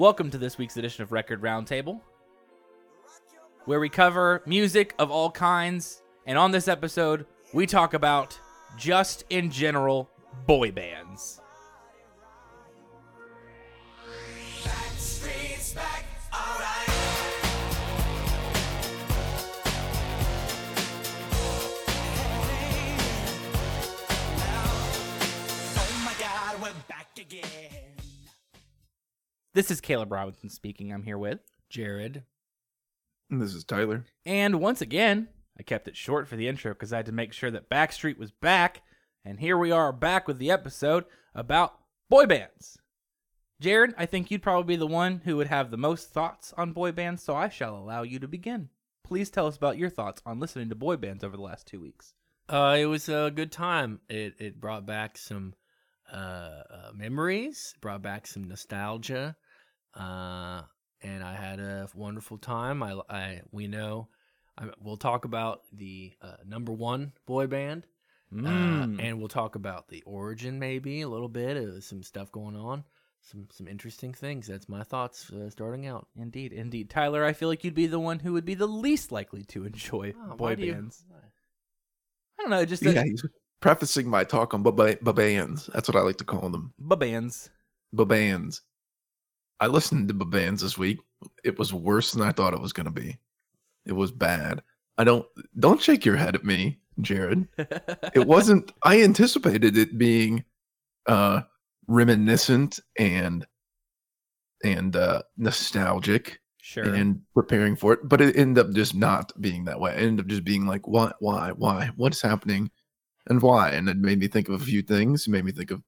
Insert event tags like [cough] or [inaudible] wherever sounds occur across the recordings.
Welcome to this week's edition of Record Roundtable, where we cover music of all kinds. And on this episode, we talk about just in general boy bands. This is Caleb Robinson speaking. I'm here with Jared. And This is Tyler. And once again, I kept it short for the intro because I had to make sure that Backstreet was back. And here we are back with the episode about boy bands. Jared, I think you'd probably be the one who would have the most thoughts on boy bands, so I shall allow you to begin. Please tell us about your thoughts on listening to boy bands over the last two weeks. Uh, it was a good time. It it brought back some uh, uh, memories, brought back some nostalgia, uh, and I had a wonderful time. I, I we know I, we'll talk about the uh, number one boy band, uh, Mm. and we'll talk about the origin maybe a little bit. Of some stuff going on, some some interesting things. That's my thoughts uh, starting out. Indeed, indeed. Tyler, I feel like you'd be the one who would be the least likely to enjoy Oh, boy why do you- bands. I don't know, just the Yeah, he's prefacing my talk on baba- babands. That's what I like to call them. boy bands. Babands. I listened to bands this week. It was worse than I thought it was going to be. It was bad. I don't don't shake your head at me, Jared. [laughs] It wasn't I anticipated it being uh reminiscent and and uh nostalgic sure. and preparing for it, but it ended up just not being that way. It ended up just being like, why, why, why, what's happening, and why? And it made me think of a few things. It made me think of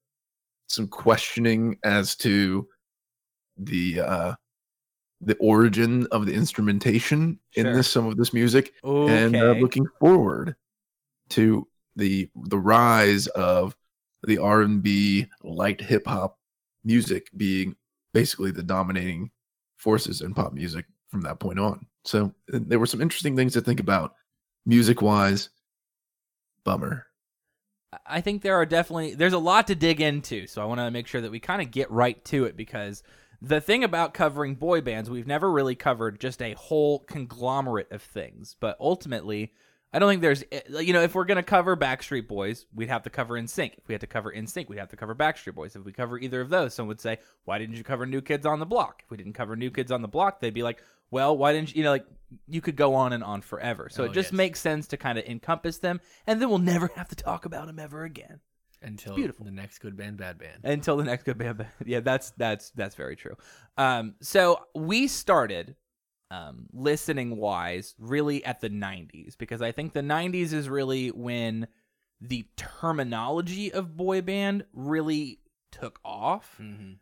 some questioning as to the uh the origin of the instrumentation Sure. in this some of this music, okay. and uh, looking forward to the the rise of the R and B light hip hop music being basically the dominating forces in pop music from that point on. So there were some interesting things to think about music wise. Bummer. I think there are definitely there's a lot to dig into, so I want to make sure that we kind of get right to it because the thing about covering boy bands, we've never really covered just a whole conglomerate of things, but ultimately, I don't think there's eh, you know, if we're going to cover Backstreet Boys, we'd have to cover NSYNC. If we had to cover NSYNC, we'd have to cover Backstreet Boys. If we cover either of those, someone would say, "Why didn't you cover New Kids on the Block?" If we didn't cover New Kids on the Block, they'd be like, "Well, why didn't you, you know like you could go on and on forever." So Oh, it just yes. makes sense to kind of encompass them and then we'll never [laughs] have to talk about them ever again Until beautiful. the next good band, bad band. until the next good band. [laughs] Yeah, that's that's that's very true. Um, so we started um, listening wise really at the 90s because I think the 90s is really when the terminology of boy band really took off. Mm-hmm.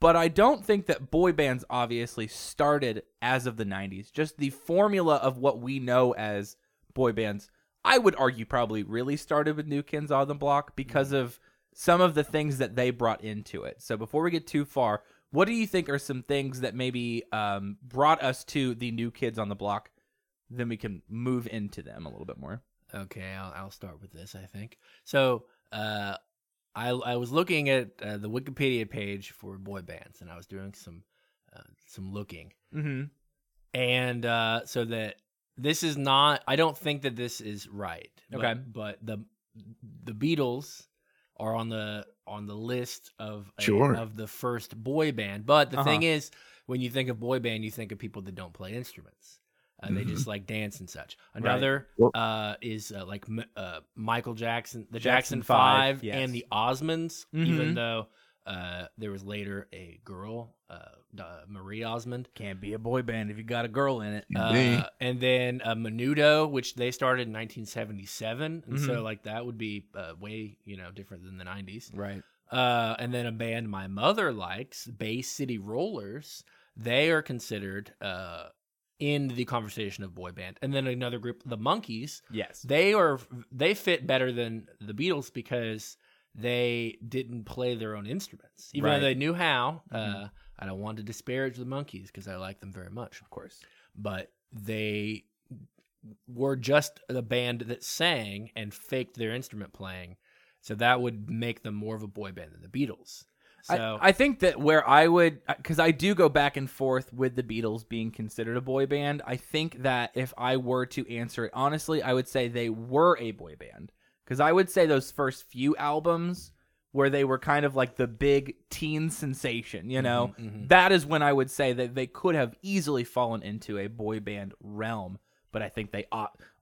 But I don't think that boy bands obviously started as of the 90s. Just the formula of what we know as boy bands, I would argue probably really started with New Kids on the Block because of some of the things that they brought into it. So before we get too far, what do you think are some things that maybe um, brought us to the New Kids on the Block? Then we can move into them a little bit more. Okay, I'll, I'll start with this. I think so. Uh, I I was looking at uh, the Wikipedia page for boy bands, and I was doing some uh, some looking, Mm-hmm. and uh, so that this is not. I don't think that this is right. but- Okay. but the the Beatles are on the on the list of a- Sure. of the first boy band. But the Uh-huh. thing is, when you think of boy band, you think of people that don't play instruments. Uh, They Mhm. just like dance and such. Right. Another Well- uh, is uh, like uh, Michael Jackson, the Jackson Jackson, Five, yes. and the Osmonds. Mhm. Even though uh, there was later a girl, uh, uh, Marie Osmond, Can't be a boy band if you got a girl in it. Uh, and then uh, Menudo, which they started in 1977, and Mhm. so like that would be uh, way you know different than the 90s. Right. Uh, and then a band my mother likes, Bay City Rollers. They are considered uh, in the conversation of boy band. And then another group, the Monkees. Yes. They are they fit better than the Beatles because they didn't play their own instruments, even Right. though they knew how. Mhm. Uh, I don't want to disparage the Monkees because I like them very much, Of course. but they were just a band that sang and faked their instrument playing. So that would make them more of a boy band than the Beatles. So I, I think that where I would, because I do go back and forth with the Beatles being considered a boy band. I think that if I were to answer it honestly, I would say they were a boy band. Because I would say those first few albums where they were kind of like the big teen sensation, you know, Mhm, mhm. that is when I would say that they could have easily fallen into a boy band realm. But I think they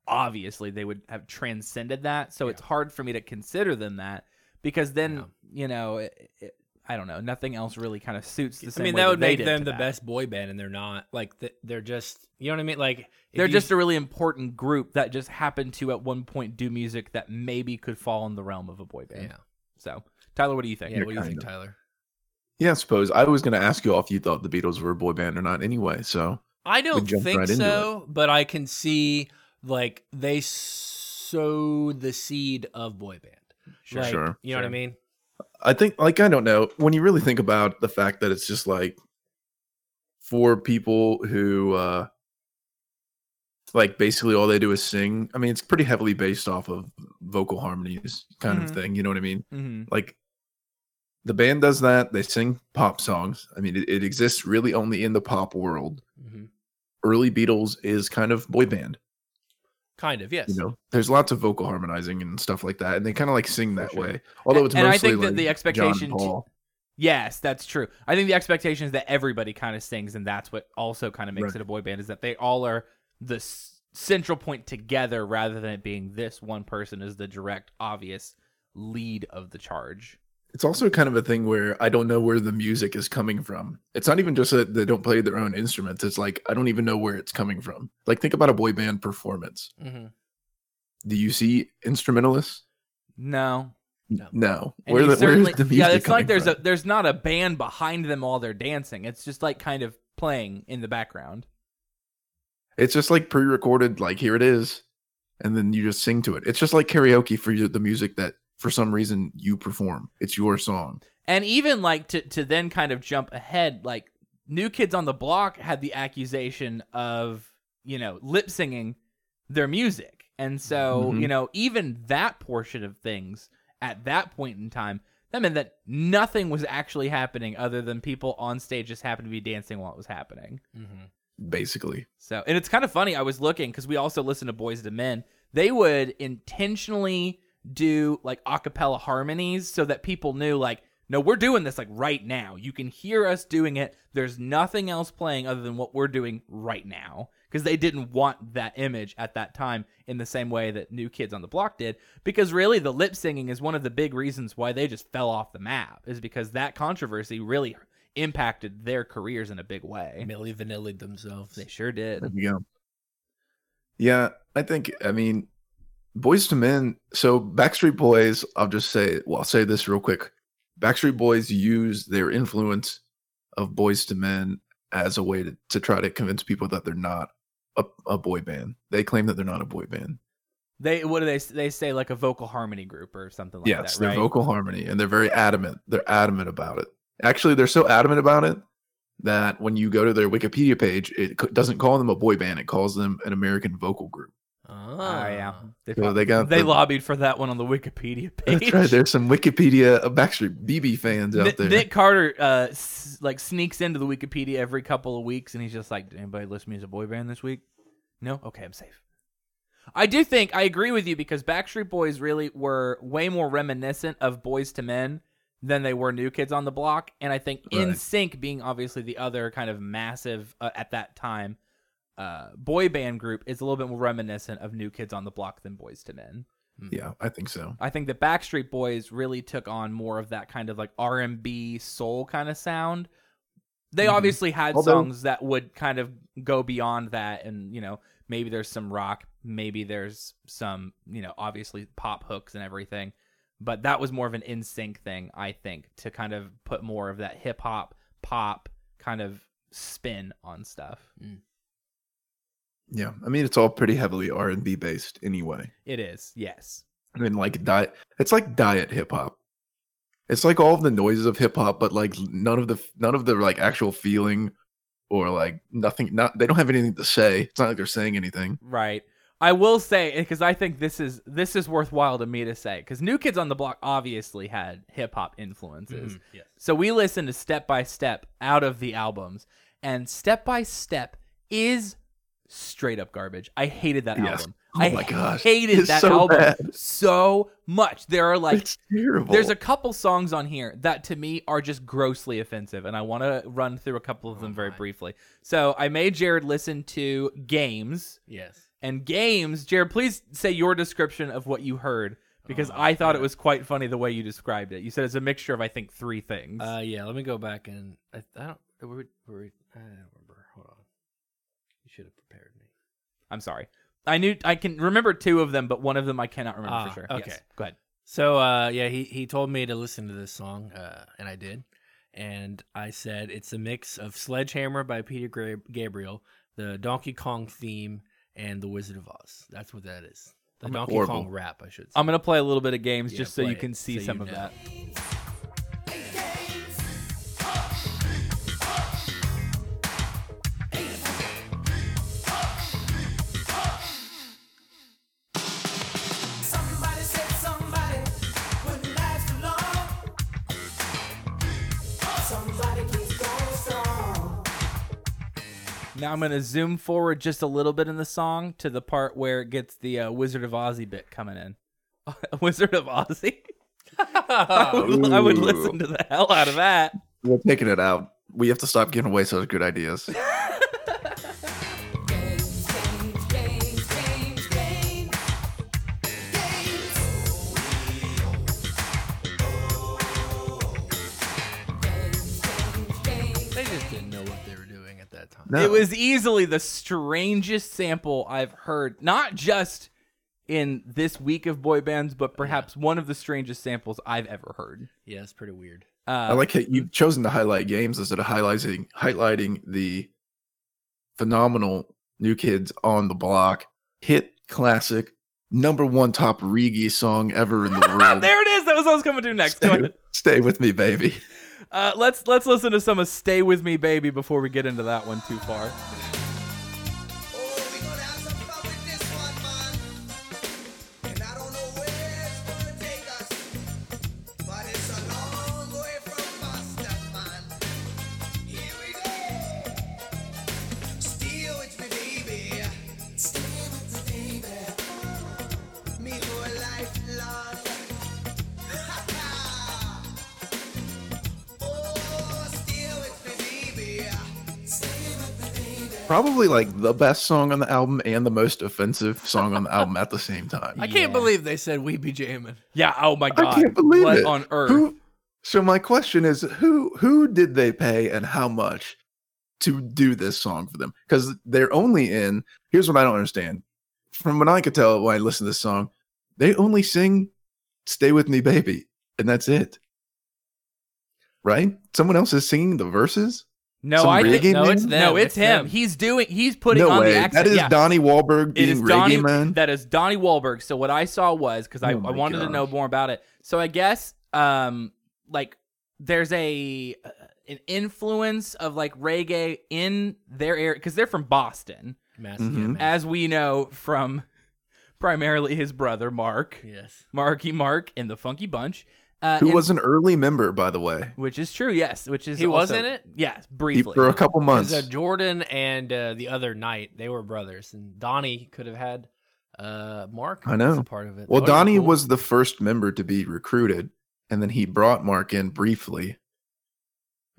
obviously they would have transcended that. So it's hard for me to consider them that because then you know it, it, I don't know nothing else really kind of suits the same. I same. mean, way that would they make them the that. best boy band, and they're not. Like th- they're just, you know what I mean? Like They're you- just a really important group that just happened to at one point do music that maybe could fall in the realm of a boy band. yeah. So Tyler, what do you think? Yeah, Yeah, what do you think, kinda. Tyler? Yeah, I suppose I was going to ask you all if you thought the Beatles were a boy band or not. Anyway, so I don't jumped think right into so, but I can see like they sowed the seed of boy band. Sure. Like, Sure, You know what I sure. mean? I think, like, I don't know. When you really think about the fact that it's just like for people who, uh, like, basically all they do is sing. I mean, it's pretty heavily based off of vocal harmonies kind Mhm. of thing. You know what I mean? hmm Like, the band does that. They sing pop songs. I mean, it, it exists really only in the pop world. hmm Early Beatles is kind of boy band. Kind of, yes. You know, there's lots of vocal harmonizing and stuff like that, and they kind of like sing that sure. way. Although it's And I mostly think that like the John expectation Paul. Yes, that's true. I think the expectation is that everybody kind of sings, and that's what also kind of makes Right. it a boy band is that they all are the s- central point together rather than it being this one person is the direct, obvious lead of the charge. It's also kind of a thing where I don't know where the music is coming from. It's not even just that they don't play their own instruments. It's like I don't even know where it's coming from. Like think about a boy band performance. hmm Do you see instrumentalists? No, No. No. Where the, where's the music yeah, it's like there's from? a there's not a band behind them while they're dancing. It's just like kind of playing in the background. It's just like pre-recorded. Like here it is, and then you just sing to it. It's just like karaoke for you, the music that for some reason you perform. It's your song. And even like to to then kind of jump ahead, like New Kids on the Block had the accusation of you know lip singing their music, and so Mhm. you know even that portion of things at that point in time, that meant that nothing was actually happening other than people on stage just happened to be dancing while it was happening. hmm Basically, So, and it's kind of funny. I was looking because we also listen to Boyz II Men. They would intentionally do like a cappella harmonies so that people knew, like, no, we're doing this like right now. You can hear us doing it. There's nothing else playing other than what we're doing right now because they didn't want that image at that time in the same way that New Kids on the Block did. Because really, the lip singing is one of the big reasons why they just fell off the map, is because that controversy really impacted their careers in a big way. Milli Vanilli themselves. They sure did. there you go. Yeah, I think. I mean, Boyz II Men. So Backstreet Boys. I'll just say. Well, I'll say this real quick. Backstreet Boys use their influence of Boyz II Men as a way to, to try to convince people that they're not a, a boy band. They claim that they're not a boy band. They what do they they say like a vocal harmony group or something like that. yes, that, their right? vocal harmony, and they're very adamant. They're adamant about it. Actually, they're so adamant about it that when you go to their Wikipedia page, it doesn't call them a boy band. It calls them an American vocal group. Oh, yeah, they, So they got they the- lobbied for that one on the Wikipedia page. [laughs] That's right. There's some Wikipedia uh, Backstreet BB fans out Nick, there. Nick Carter uh s- like sneaks into the Wikipedia every couple of weeks, and he's just like, "Did anybody list me as a boy band this week? No, okay, I'm safe." I do think I agree with you because Backstreet Boys really were way more reminiscent of Boyz II Men than they were New Kids on the Block, and I think In Right. Sync being obviously the other kind of massive uh, at that time uh, boy band group is a little bit more reminiscent of New Kids on the Block than Boyz II Men. yeah, I think so. I think the Backstreet Boys really took on more of that kind of like R and B soul kind of sound. They Mhm. obviously had Although- songs that would kind of go beyond that, and you know maybe there's some rock, maybe there's some you know obviously pop hooks and everything, but that was more of an NSYNC thing, I think, to kind of put more of that hip hop pop kind of spin on stuff. Yeah, I mean it's all pretty heavily R and B based anyway. It is, yes. I mean, like diet. It's like diet hip hop. It's like all of the noises of hip hop, but like none of the none of the like actual feeling or like nothing. Not they don't have anything to say. It's not like they're saying anything. Right. I will say eh, because I think this is this is worthwhile to me to say because New Kids on the Block obviously had hip hop influences. Mm-hmm, yes. So we listened to Step by Step out of the albums, and Step by Step is straight up garbage. I hated that Yes. album. Oh I my gosh. hated It's that so album bad. so much. There are like it's terrible. there's a couple songs on here that to me are just grossly offensive, and I want to run through a couple of them very briefly. So I made Jared listen to Games Yes. and Games. Jared, please say your description of what you heard because Oh, I thought it was quite funny the way you described it. You said it's a mixture of I think three things. Uh, yeah. Let me go back and I, I don't. Were we, were we, I don't remember. Hold on. You should have prepared me. I'm sorry. I knew I can remember two of them, but one of them I cannot remember Ah, for sure. okay. Yes. Go ahead. So uh, yeah, he he told me to listen to this song, uh, and I did. And I said it's a mix of Sledgehammer by Peter Gra- Gabriel, the Donkey Kong theme, and the Wizard of Oz. That's what that is. The I'm Donkey horrible. Kong rap, I should say. I'm gonna play a little bit of games Yeah, just so you can see so some of know. that. I'm gonna zoom forward just a little bit in the song to the part where it gets the uh, Wizard of Ozzy bit coming in. [laughs] Wizard of Ozzy. [laughs] I would, I would listen to the hell out of that. We're taking it out. We have to stop giving away such good ideas. [laughs] No. It was easily the strangest sample I've heard, not just in this week of boy bands, but perhaps one of the strangest samples I've ever heard. Yeah, it's pretty weird. Uh, I like how you've chosen to highlight games instead of highlighting highlighting the phenomenal new kids on the block hit classic number one top reggae song ever in the [laughs] world. there it is. That was what I was coming to next. Stay, stay with me, baby. Uh, let's let's listen to some of "Stay with Me, Baby" before we get into that one too far. Probably like the best song on the album and the most offensive song on the album at the same time. I can't believe they said we be jamming. Yeah. Oh my god. I can't believe what it. on earth? Who, so my question is, who who did they pay and how much to do this song for them? Because they're only in. Here's what I don't understand. From what I could tell when I listen to this song, they only sing "Stay with Me, Baby," and that's it. Right? Someone else is singing the verses. No, Some I think reggae no, it's them. no, it's, it's him. them. He's doing. He's putting no on way. the accent. that is yeah. Donnie Wahlberg being is reggae Donnie. man. That is Donnie Wahlberg. So what I saw was because I, Oh I my wanted to know more about it. So I guess um like there's a uh, an influence of like reggae in their area because they're from Boston, Massive, Mhm. as we know from [laughs] primarily his brother Mark, yes. Marky Mark in the Funky Bunch, uh, who and- was an early member, by the way, which is true. Yes, which is He was in it? Yes, briefly. for a couple months. Because uh, Jordan and uh, the other Knight, they were brothers, and Donnie could have had uh, Mark. I know. as a part of it. Well, That Donnie cool. was the first member to be recruited, and then he brought Mark in briefly,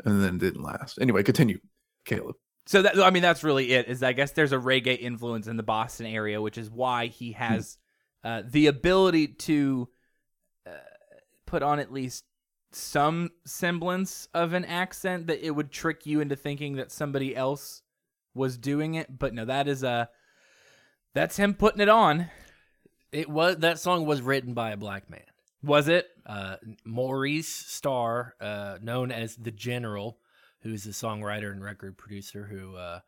and then didn't last. Anyway, continue, Caleb. So that I mean that's really it. Is I guess there's a reggae influence in the Boston area, which is why he has uh, the ability to put on at least some semblance of an accent that it would trick you into thinking that somebody else was doing it. But no, that is a that's him putting it on. It was that song was written by a black man, Was it? uh, Maurice Starr, uh, known as the General, who's a songwriter and record producer who uh,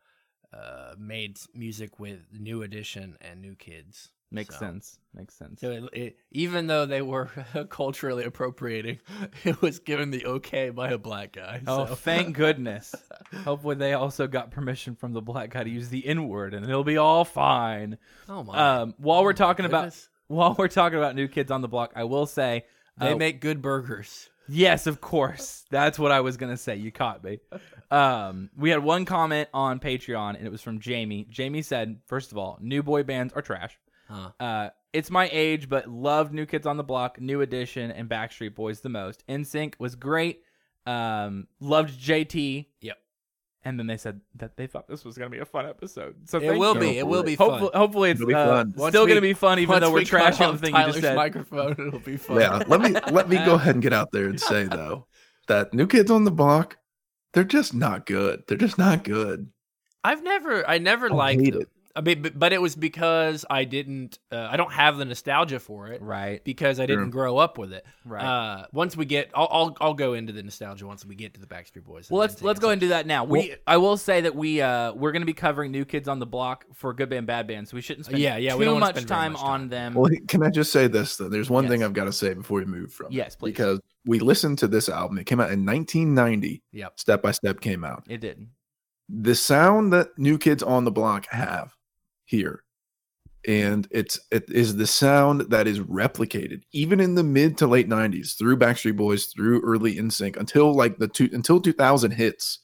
uh, made music with New Edition and New Kids. Makes So- sense. Makes sense. So it, it, even though they were [laughs] culturally appropriating, [laughs] it was given the okay by a black guy. Oh, so. thank [laughs] goodness. Hopefully, they also got permission from the black guy to use the N word, and it'll be all fine. Oh my! Um, while we're Oh, talking about while we're talking about New Kids on the Block, I will say they uh, make good burgers. Yes, of course. That's what I was gonna say. You caught me. Um, we had one comment on Patreon, and it was from Jamie. Jamie said, first of all, new boy bands are trash. Huh. Uh, it's my age, but loved New Kids on the Block, New Edition, and Backstreet Boys the most. NSYNC was great. Um, loved JT. Yep. And then they said that they thought this was gonna be a fun episode. So It will you. be. It will be Hopefully, fun. hopefully it's It'll uh, still Once gonna be fun, even though we're we cut trashing the thing you Tyler's just said. microphone. It'll be [laughs] fun. Yeah, let me let me go [laughs] ahead and get out there and say [laughs] though that New Kids on the Block, they're just not good. They're just not good. I've never, I never I liked. it. I mean, but, but it was because I didn't. Uh, I don't have the nostalgia for it Right. because I didn't Sure. grow up with it. Right. Uh, once we get, I'll, I'll I'll go into the nostalgia once we get to the Backstreet Boys. Well, let's let's go and do that now. We I will say that we uh we're going to be covering New Kids on the Block for Good Band Bad Band, so we shouldn't spend Yeah, yeah, too we don't wanna much spend very time much on time. them. Well, can I just say this though? There's one thing Yes. I've got to say before we move from. Yes, please. Because we listened to this album. It came out in 1990. Yep. Step by Step came out. it didn't. the sound that new kids on the block have here. And it's it is the sound that is replicated even in the mid to late 90s through backstreet boys through early NSYNC until like the two until 2000 hits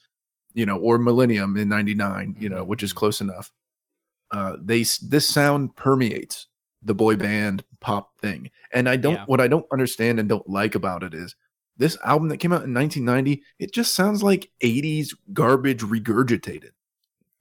you know or millennium in 99 you know which is close enough. Uh they this sound permeates the boy band pop thing. And i don't Yeah. what i don't understand and don't like about it is this album that came out in 1990 it just sounds like 80s garbage regurgitated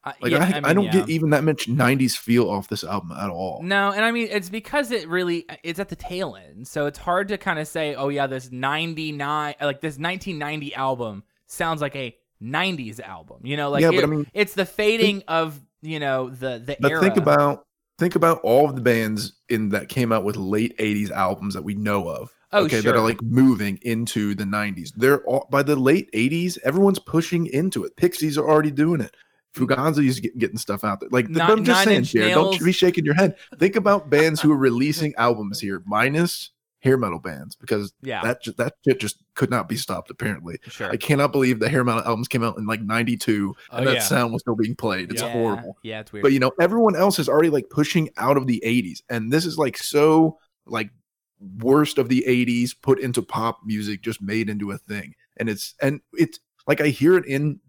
like yeah, I, I, mean, don't yeah. get even that much 90s feel off this album at all No, and I mean it's because it really it's at the tail end, so it's hard to kind of say, oh yeah, this ninety nine like this nineteen ninety album sounds like a '90s album. You know, like Yeah, but I mean, it's the fading of you know the the but era. think about think about all of the bands in that came out with late 80s albums that we know of Oh, okay that are like moving into the 90s they're all by the late 80s everyone's pushing into it pixies are already doing it Fugazi's get, getting stuff out there. Like I'm just saying, Jared, don't be shaking your head. Think about bands who are releasing albums here, minus hair metal bands, because yeah, that ju- that shit just could not be stopped. Apparently, sure. I cannot believe the hair metal albums came out in like '92 and Oh, that yeah. sound was still being played. It's yeah, horrible. Yeah, it's weird. But you know, everyone else is already like pushing out of the 80s, and this is like so like worst of the 80s put into pop music, just made into a thing. And it's and it's like I hear it in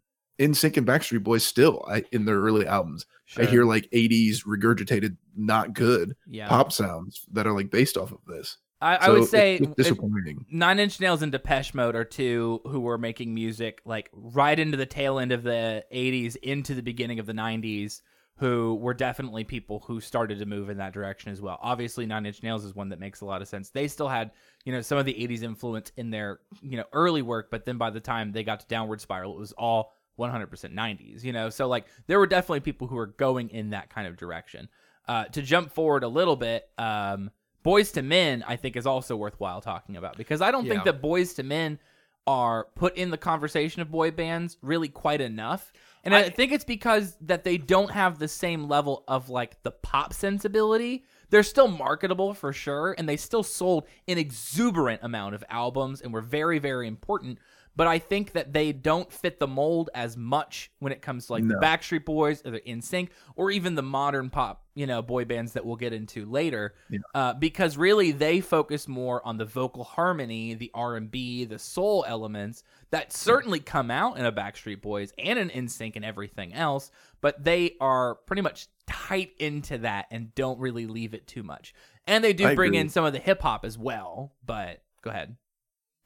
NSYNC and Backstreet Boys still I, in their early albums. Sure. I hear like 80s regurgitated, not good yeah. pop sounds that are like based off of this. I, I So would say it's it- disappointing. Nine Inch Nails and Depeche Mode are two who were making music like right into the tail end of the 80s into the beginning of the 90s who were definitely people who started to move in that direction as well. Obviously Nine Inch Nails is one that makes a lot of sense. They still had, you know, some of the 80s influence in their, you know, early work, but then by the time they got to Downward Spiral it was all 100% 90s, you know. So like there were definitely people who were going in that kind of direction. Uh, to jump forward a little bit, um, Boyz II Men, I think, is also worthwhile talking about because I don't think that Boyz II Men are put in the conversation of boy bands really quite enough. And I, I- think it's because that they don't have the same level of like the pop sensibility. They're still marketable for sure, and they still sold an exuberant amount of albums and were very, very important. But I think that they don't fit the mold as much when it comes to like No. the Backstreet Boys or the NSYNC or even the modern pop, you know, boy bands that we'll get into later. Yeah. Uh, because really they focus more on the vocal harmony, the R and B, the soul elements that certainly come out in a Backstreet Boys and an NSYNC and everything else, but they are pretty much tight into that and don't really leave it too much. And they do I bring agree. in some of the hip hop as well. But go ahead.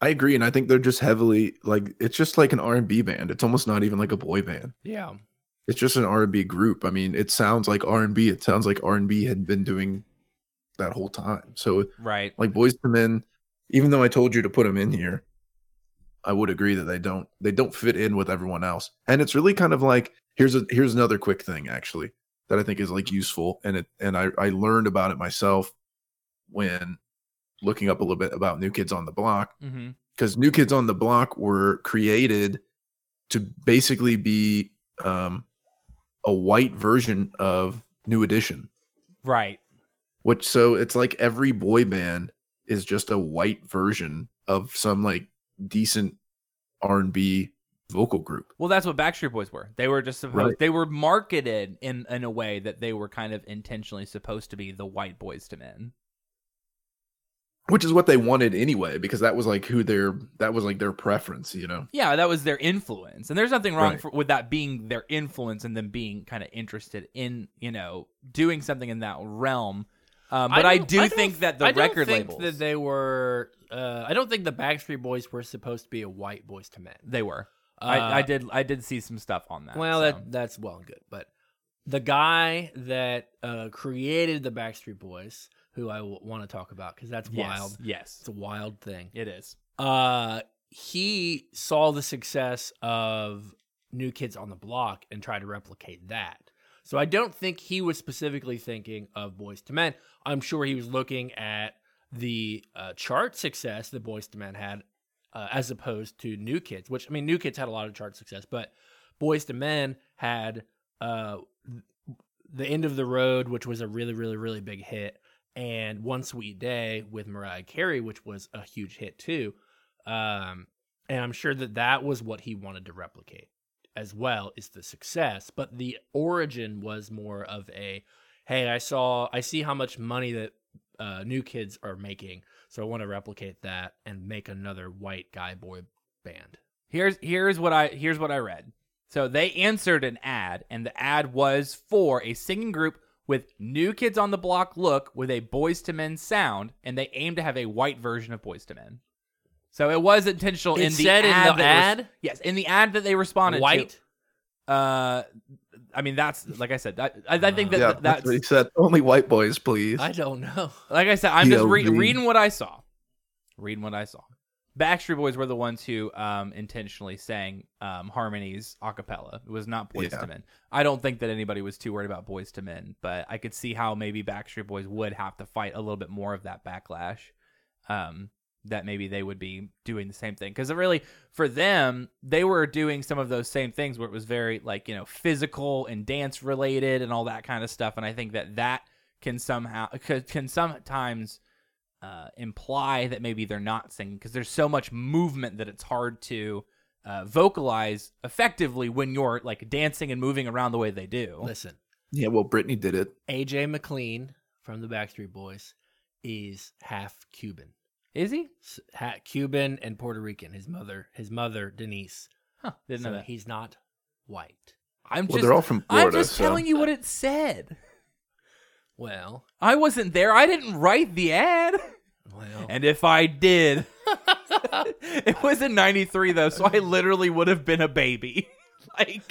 I agree, and I think they're just heavily like it's just like an R and B band. It's almost not even like a boy band. Yeah. It's just an R and B group. I mean, it sounds like R and B. It sounds like R and B had been doing that whole time. So Right. like Boyz II Men, even though I told you to put them in here, I would agree that they don't they don't fit in with everyone else. And it's really kind of like here's a here's another quick thing actually that I think is like useful and it and I I learned about it myself when looking up a little bit about New Kids on the Block Mm-hmm. because New Kids on the Block were created to basically be um, a white version of New Edition. Right. Which so it's like every boy band is just a white version of some like decent R and B vocal group. Well, that's what Backstreet Boys were. They were just supposed. Right. They were marketed in in a way that they were kind of intentionally supposed to be the white Boyz II Men. Which is what they wanted anyway, because that was like who their that was like their preference, you know. Yeah, that was their influence, and there's nothing wrong Right. for, with that being their influence and them being kind of interested in you know doing something in that realm. Um, but I, don't- do don't- think that the I don't record think labels that they were. Uh, I don't think the Backstreet Boys were supposed to be a white Boyz II Men. they were. Uh, I, I did I did see some stuff on that. Well, so. that that's well and good, but the guy that uh, created the Backstreet Boys, who I want to talk about because that's yes, wild. Yes, It's a wild thing. it is. Uh, he saw the success of New Kids on the Block and tried to replicate that. So I don't think he was specifically thinking of Boyz II Men. I'm sure he was looking at the uh, chart success that Boyz II Men had, uh, as opposed to New Kids. Which I mean, New Kids had a lot of chart success, but Boyz II Men had uh, the End of the Road, which was a really, really, really big hit, and One Sweet Day with Mariah Carey, which was a huge hit too. Um, and I'm sure that that was what he wanted to replicate as well is the success. But the origin was more of a, hey, I saw, I see how much money that uh, new kids are making, so I want to replicate that and make another white guy boy band. Here's here's what I here's what I read. So they answered an ad, and the ad was for a singing group with New Kids on the Block look with a Boyz II Men sound, and they aim to have a white version of Boyz II Men. So it was intentional It in the said in ad. the that was- yes, in the ad that they responded White. to. Uh, I mean that's like I said. That, I, I think that yeah, that's, that's what he said. Only white boys, please. I don't know. like I said. I'm just re- reading what I saw. Reading what I saw. Backstreet Boys were the ones who um, intentionally sang um, harmonies a cappella. It was not Boys Yeah. to Men. I don't think that anybody was too worried about Boyz II Men, but I could see how maybe Backstreet Boys would have to fight a little bit more of that backlash. Um, that maybe they would be doing the same thing because really for them they were doing some of those same things where it was very like you know physical and dance related and all that kind of stuff and i think that that can somehow can, can sometimes uh, imply that maybe they're not singing because there's so much movement that it's hard to uh, vocalize effectively when you're like dancing and moving around the way they do. Listen, yeah, well, Britney did it. AJ McLean from the Backstreet Boys is half Cuban. Is he? S- ha- Cuban and Puerto Rican. His mother, his mother Denise. Huh, didn't so know that. he's not white. I'm Well, just they're all from I'm just so. telling you what it said. Well, I wasn't there. I didn't write the ad. Well, And if I did, [laughs] it was in 93 though, so I literally would have been a baby. [laughs] like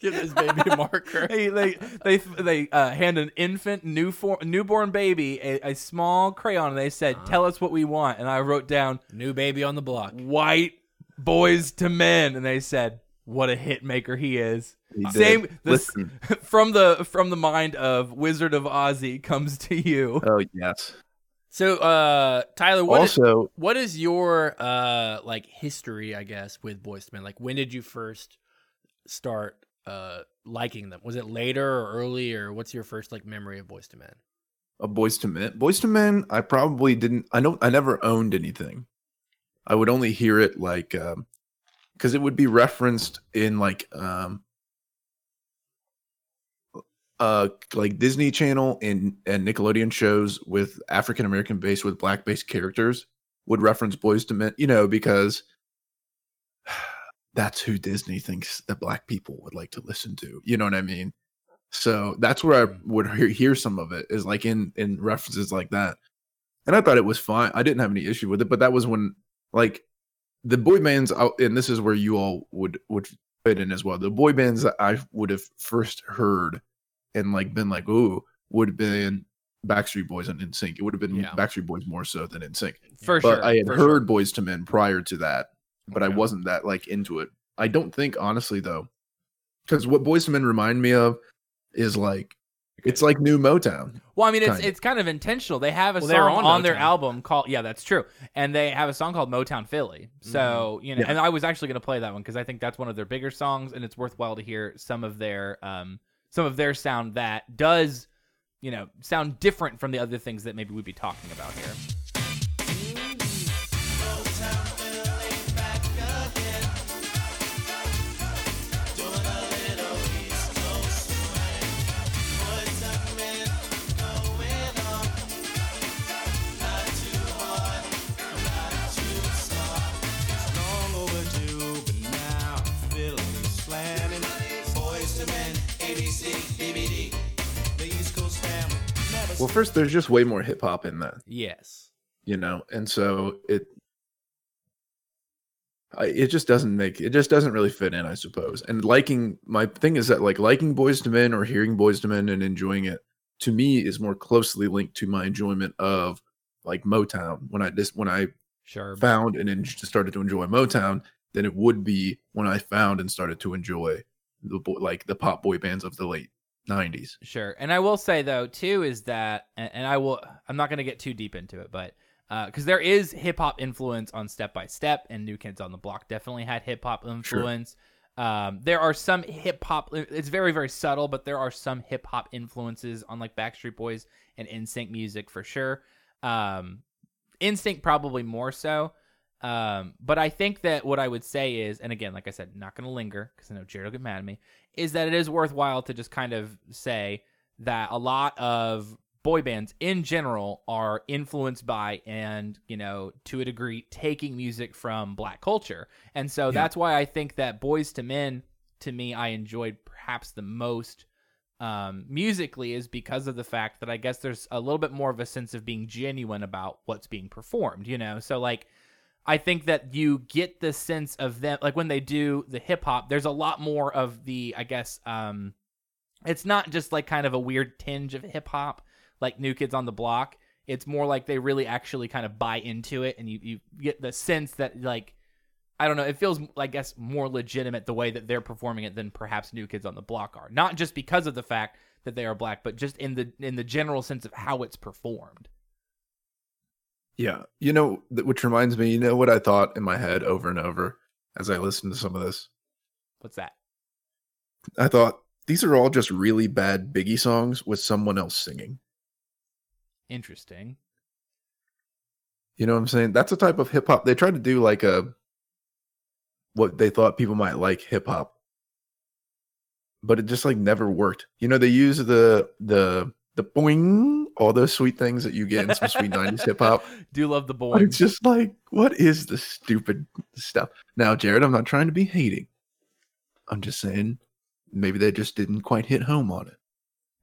give this baby a marker. [laughs] they they they, they uh, hand an infant new for, newborn baby a, a small crayon and they said, "Tell us what we want." And I wrote down New baby on the block. white Boyz II Men and they said, "What a hit maker he is." He. Same this from the from the mind of Wizard of Ozzy comes to you. Oh yes. So, uh, Tyler, what is, also, what is your uh like history? I guess with Boyz II Men. Like, when did you first start uh liking them? Was it later or early, or what's your first like memory of Boyz II Men? a Boyz II Men. Boyz II Men. I probably didn't. I don't. I never owned anything. I would only hear it like because it would be referenced in like um uh like Disney Channel and and Nickelodeon shows with African American based with black based characters would reference Boyz II Men. You know because [sighs] that's who Disney thinks that black people would like to listen to. You know what I mean? So that's where I would hear, hear some of it is like in in references like that. And I thought it was fine. I didn't have any issue with it, but that was when like the boy bands out and this is where you all would would fit in as well. The boy bands that I would have first heard and like been like, ooh, would have been Backstreet Boys and NSYNC. It would have been Yeah. Backstreet Boys more so than NSYNC. For But sure. I had heard sure. Boyz II Men prior to that, but I wasn't that like into it. I don't think honestly though, because what Boyz II Men remind me of is like it's like new Motown. Well, I mean, it's Kinda. it's kind of intentional. They have a Well, song on, on their album called yeah, that's true, and they have a song called Motown Philly. So you know, Yeah. and I was actually going to play that one because I think that's one of their bigger songs, and it's worthwhile to hear some of their um some of their sound that does you know sound different from the other things that maybe we'd be talking about here. Well, first, there's just way more hip hop in that, Yes. you know, and so it, I, it just doesn't make it just doesn't really fit in, I suppose. And liking my thing is that like liking Boyz II Men or hearing Boyz II Men and enjoying it to me is more closely linked to my enjoyment of like Motown when I just when I Sure. found and en- started to enjoy Motown than it would be when I found and started to enjoy the like the pop boy bands of the late '90s. Sure. And I will say though too is that and, and I will I'm not going to get too deep into it, but because there is hip hop influence on Step by Step and New Kids on the Block definitely had hip hop influence. Um, there are some hip hop. It's very very subtle, but there are some hip hop influences on like Backstreet Boys and NSYNC music for sure. Um, Instinct probably more so. Um, but I think that what I would say is, and again, like I said, not going to linger because I know Jared will get mad at me, is that it is worthwhile to just kind of say that a lot of boy bands in general are influenced by and, you know, to a degree, taking music from black culture. And so Yeah. that's why I think that Boyz II Men, to me, I enjoyed perhaps the most um, musically is because of the fact that I guess there's a little bit more of a sense of being genuine about what's being performed, you know? So, like, I think that you get the sense of them, like, when they do the hip hop, there's a lot more of the, I guess, um, it's not just like kind of a weird tinge of hip hop, like New Kids on the Block. It's more like they really actually kind of buy into it, and you, you get the sense that, like, I don't know. It feels, I guess, more legitimate the way that they're performing it than perhaps New Kids on the Block are. Not just because of the fact that they are black, but just in the in the general sense of how it's performed. Yeah, you know, which reminds me, you know what I thought in my head over and over as I listened to some of this. What's that? I thought these are all just really bad Biggie songs with someone else singing. Interesting. You know what I'm saying? That's a type of hip hop. They tried to do like a what they thought people might like hip hop. But it just like never worked. You know, they use the the the boing, all those sweet things that you get in some sweet 90s hip hop. [laughs] Do love the boy. it's just like, what is the stupid stuff? Now, Jared, I'm not trying to be hating. I'm just saying maybe they just didn't quite hit home on it.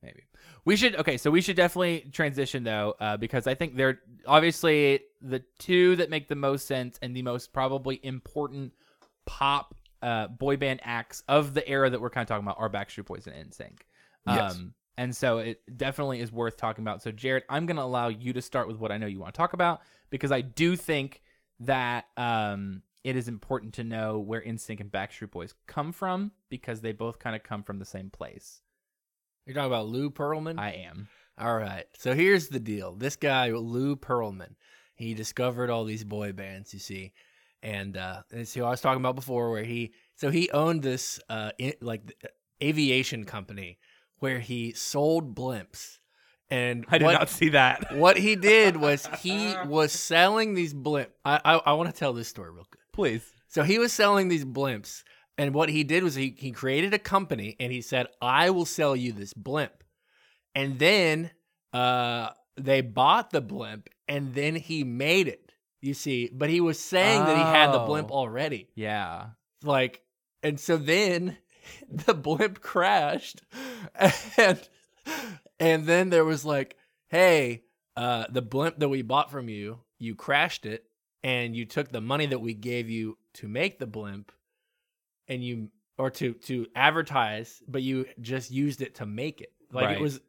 Maybe we should. Okay, so we should definitely transition though, uh, because I think they're obviously the two that make the most sense and the most probably important pop uh, boy band acts of the era that we're kind of talking about are Backstreet Boys and NSYNC. Yes. And so it definitely is worth talking about. So, Jared, I'm going to allow you to start with what I know you want to talk about because I do think that um, it is important to know where NSYNC and Backstreet Boys come from because they both kind of come from the same place. You're talking about Lou Pearlman? I am. All right. So here's the deal. This guy, Lou Pearlman, he discovered all these boy bands, you see. And uh it's who I was talking about before where he so he owned this uh in, like aviation company where he sold blimps. And I did what, not see that. [laughs] what he did was [laughs] he was selling these blimp. I I, I want to tell this story real good. Please. So he was selling these blimps, and what he did was he, he created a company and he said, I will sell you this blimp. And then uh, they bought the blimp and then he made it, you see. But he was saying that he had the blimp Oh. already. Yeah. Like, and so then [laughs] the blimp crashed and and then there was like, hey, uh, the blimp that we bought from you, you crashed it and you took the money that we gave you to make the blimp and you or to to advertise, but you just used it to make it. Like Right. it was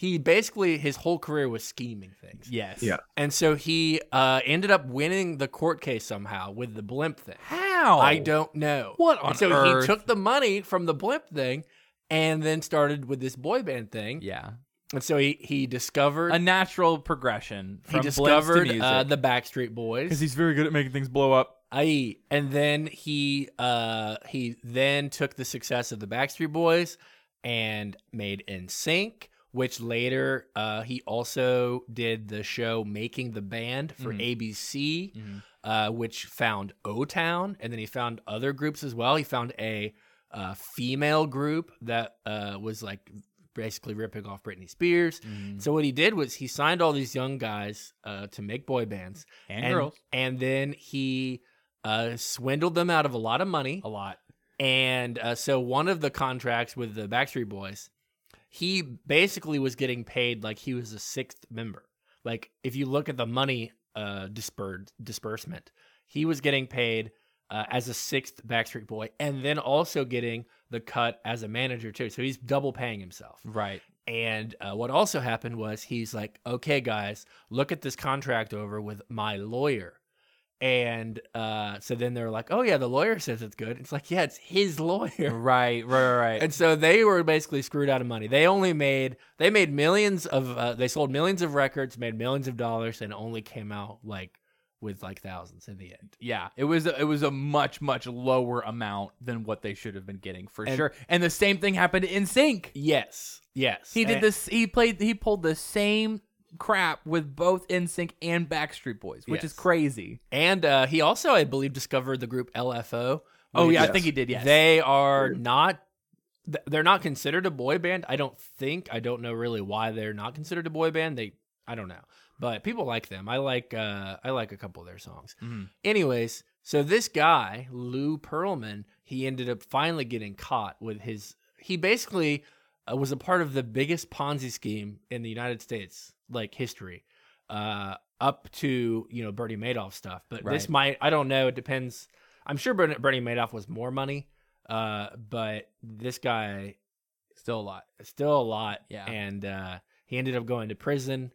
he basically his whole career was scheming things. Yes. Yeah. And so he uh, ended up winning the court case somehow with the blimp thing. How? I don't know. What And on so earth? he took the money from the blimp thing and then started with this boy band thing. Yeah. And so he he discovered A natural progression he discovered blimps to uh, the Backstreet Boys. Because he's very good at making things blow up. I and then he uh he then took the success of the Backstreet Boys and made NSYNC, which later uh he also did the show Making the Band for Mhm. ABC, Mhm. uh which found O Town, and then he found other groups as well. He found a uh, female group that uh was like basically ripping off Britney Spears. Mhm. So what he did was he signed all these young guys uh, to make boy bands And, and girls. and then he uh, swindled them out of a lot of money. A lot. And uh, so one of the contracts with the Backstreet Boys, he basically was getting paid like he was a sixth member. Like if you look at the money uh dispersed disbursement, he was getting paid uh, as a sixth Backstreet Boy, and then also getting the cut as a manager too. So he's double paying himself. Right. And uh, what also happened was he's like, okay, guys, look at this contract over with my lawyer. And uh, so then they're like, oh, yeah, the lawyer says it's good. It's like, yeah, it's his [laughs] lawyer. Right. Right. Right. And so they were basically screwed out of money. They only made, they made millions of, uh, they sold millions of records, made millions of dollars, and only came out like with like thousands in the end. Yeah, it was a, it was a much much lower amount than what they should have been getting for And- sure. And the same thing happened NSYNC. Yes. Yes. He did And- this. He played. He pulled the same crap with both NSYNC and Backstreet Boys, which is crazy. And uh, he also, I believe, discovered the group LFO. Oh which yeah, I think he did. Yes, They are not. They're not considered a boy band. I don't think. I don't know really why they're not considered a boy band. They. I don't know. But people like them. I like. Uh, I like a couple of their songs. Mhm. Anyways, so this guy Lou Pearlman, he ended up finally getting caught with his. He basically was a part of the biggest Ponzi scheme in the United States, like history, uh, up to you know Bernie Madoff stuff. But this might. I don't know. It depends. I'm sure Bernie, Bernie Madoff was more money, uh, but this guy still a lot. still a lot. Yeah. and uh, he ended up going to prison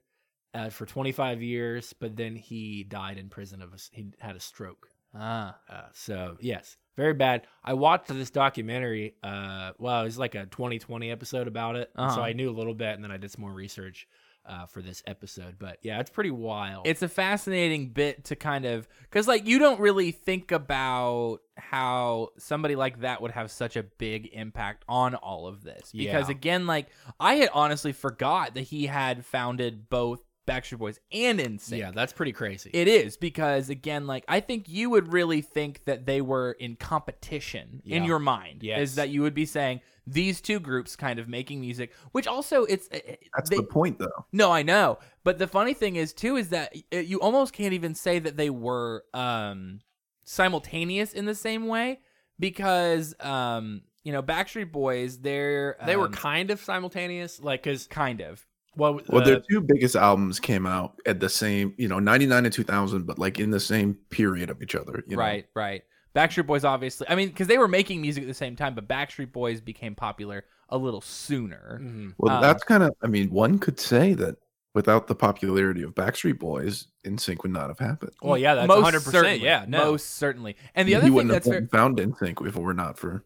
uh, for 25 years, but then he died in prison of a, he had a stroke. Ah, Uh, so yes, very bad. I watched this documentary. Uh, well, it was like a 2020 episode about it, so Uh-huh. I knew a little bit, and then I did some more research uh, for this episode. But yeah, it's pretty wild. it's a fascinating bit to kind of because like you don't really think about how somebody like that would have such a big impact on all of this because Yeah. again like i had honestly forgot that he had founded both backstreet boys and NSYNC. yeah, that's pretty crazy. It is because again, like I think you would really think that they were in competition in your mind. Yes. Is that you would be saying these two groups kind of making music, which also it's uh, That's they- the point, though. no, I know, but the funny thing is too is that uh, you almost can't even say that they were um simultaneous in the same way because um you know Backstreet Boys they're they were um, kind of simultaneous, like because kind of well, Well, uh, their two biggest albums came out at the same, you know, 99 and 2000, but like in the same period of each other. You know? right, right. Backstreet Boys, obviously. I mean, because they were making music at the same time, but Backstreet Boys became popular a little sooner. mhm. Well, Um, that's kind of, I mean, one could say that without the popularity of Backstreet Boys, NSYNC would not have happened. well, yeah, that's most 100. percent certainly, Yeah, no, most certainly. And the he other thing wouldn't that's have very, found NSYNC if it were not for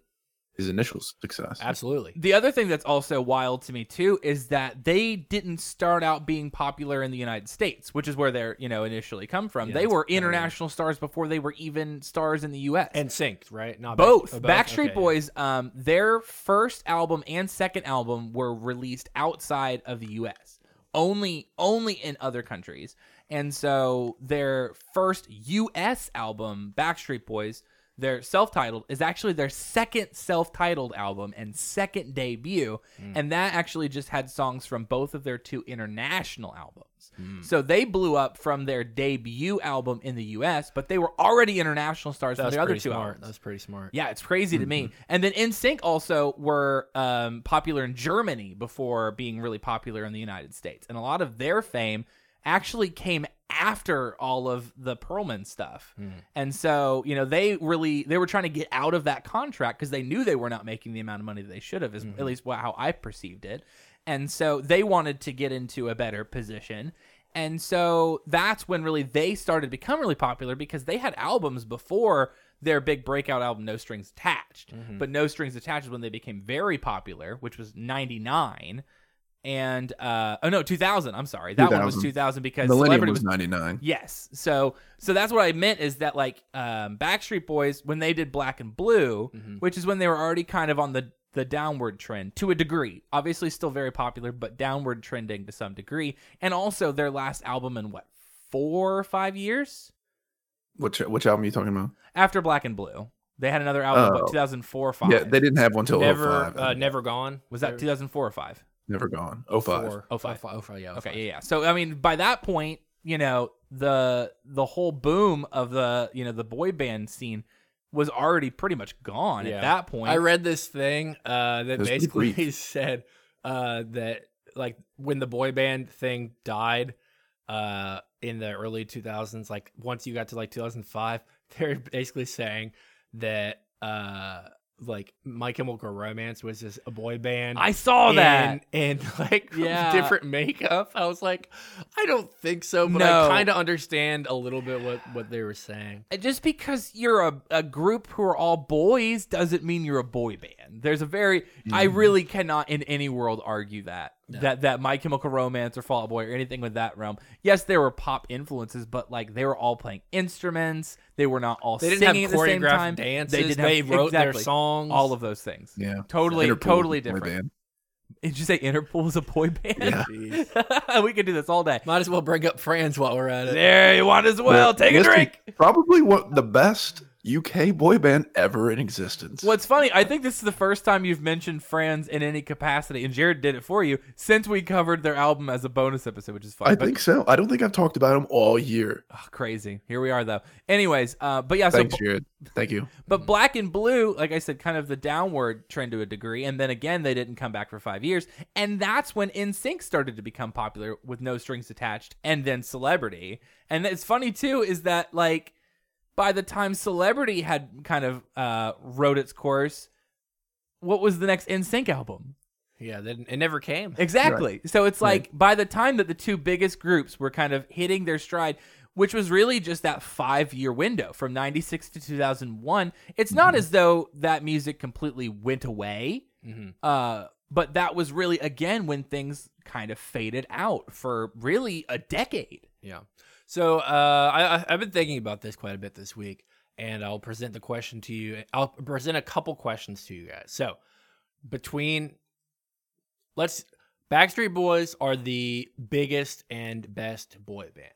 his initial success. absolutely. the other thing that's also wild to me too is that they didn't start out being popular in the United States, which is where they're you know initially come from. Yeah, they were kinda weird. international stars before they were even stars in the U.S. And synced, right? Not both. Backstreet- Backstreet Okay. Boys, um, their first album and second album were released outside of the U.S. Only, only in other countries. And so their first U.S. album, Backstreet Boys, their self-titled, is actually their second self-titled album and second debut, hmm. and that actually just had songs from both of their two international albums. Hmm. So they blew up from their debut album in the U.S., but they were already international stars from the other pretty two smart. albums. That's pretty smart. Yeah, it's crazy to me. Mm-hmm. And then NSYNC also were um, popular in Germany before being really popular in the United States. And a lot of their fame actually came after all of the Pearlman stuff. Hmm. And so, you know, they really they were trying to get out of that contract because they knew they were not making the amount of money that they should have, is hmm. at least how I perceived it. And so they wanted to get into a better position. And so that's when really they started to become really popular because they had albums before their big breakout album No Strings Attached. Mm-hmm. But No Strings Attached is when they became very popular, which was 99 and uh oh no, 2000, I'm sorry. That one was 2000. 2000 because Millennium Celebrity was was 99. Yes. So so that's what I meant is that like um Backstreet Boys when they did Black and Blue, which is when they were already kind of on the the downward trend to a degree. Obviously still very popular, but downward trending to some degree. And also their last album in what, 4 or 5 years Which which album are you talking about? after Black and Blue. They had another album Oh. about 2004 or 5. Yeah, they didn't have one till Never, 05. uh, never gone. was that 2004 or 5? Never gone. 05. Oh, five. Oh, five. Oh, five, yeah. oh, Okay, yeah, yeah. So I mean, by that point, you know, the the whole boom of the you know the boy band scene was already pretty much gone Yeah. at that point. I read this thing uh, that was basically brief. [laughs] said uh, that like when the boy band thing died uh, in the early 2000s, like once you got to like 2005, [laughs] they're basically saying that uh, like My Chemical Romance was just a boy band. I saw that. and [laughs] like Yeah. different makeup. I was like, I don't think so, but No. I kind of understand a little bit what what they were saying. Uh, just because you're a, a group who are all boys doesn't mean you're a boy band. There's a very I mm-hmm. really cannot in any world argue that that that My Chemical Romance or Fall Out Boy or anything with that realm. Yes, there were pop influences, but like they were all playing instruments. They were not all They didn't have singing at the same choreographed time. dances. They, They, didn't have, wrote their exactly, songs. All of those things. Yeah. Totally, Interpol totally different. band. Did you say Interpol is a boy band? Yeah. [laughs] We could do this all day. Might as well bring up Friends while we're at it. There you want as well. Take a drink. Probably what the best UK boy band ever in existence. What's funny, I think this is the first time you've mentioned Franz in any capacity, and Jared did it for you since we covered their album as a bonus episode, which is fun. I but- think so. I don't think I've talked about them all year. oh, crazy. Here we are, though. Anyways, uh, but yeah, so Thanks, Jared. Thank you. [laughs] But Black and Blue, like I said, kind of the downward trend to a degree. And then again, they didn't come back for five years. And that's when NSYNC started to become popular with No Strings Attached and then Celebrity. And it's funny, too, is that like by the time Celebrity had kind of uh, wrote its course, what was the next NSYNC album? Yeah, they, it never came. Exactly. So it's like by the time that the two biggest groups were kind of hitting their stride, which was really just that five year window from 96 to 2001, it's not as though that music completely went away. Mhm. Uh, but that was really, again, when things kind of faded out for really a decade. Yeah. So uh, I, I- I've been thinking about this quite a bit this week, and I'll present the question to you. I'll present a couple questions to you guys. So between let's Backstreet Boys are the biggest and best boy band.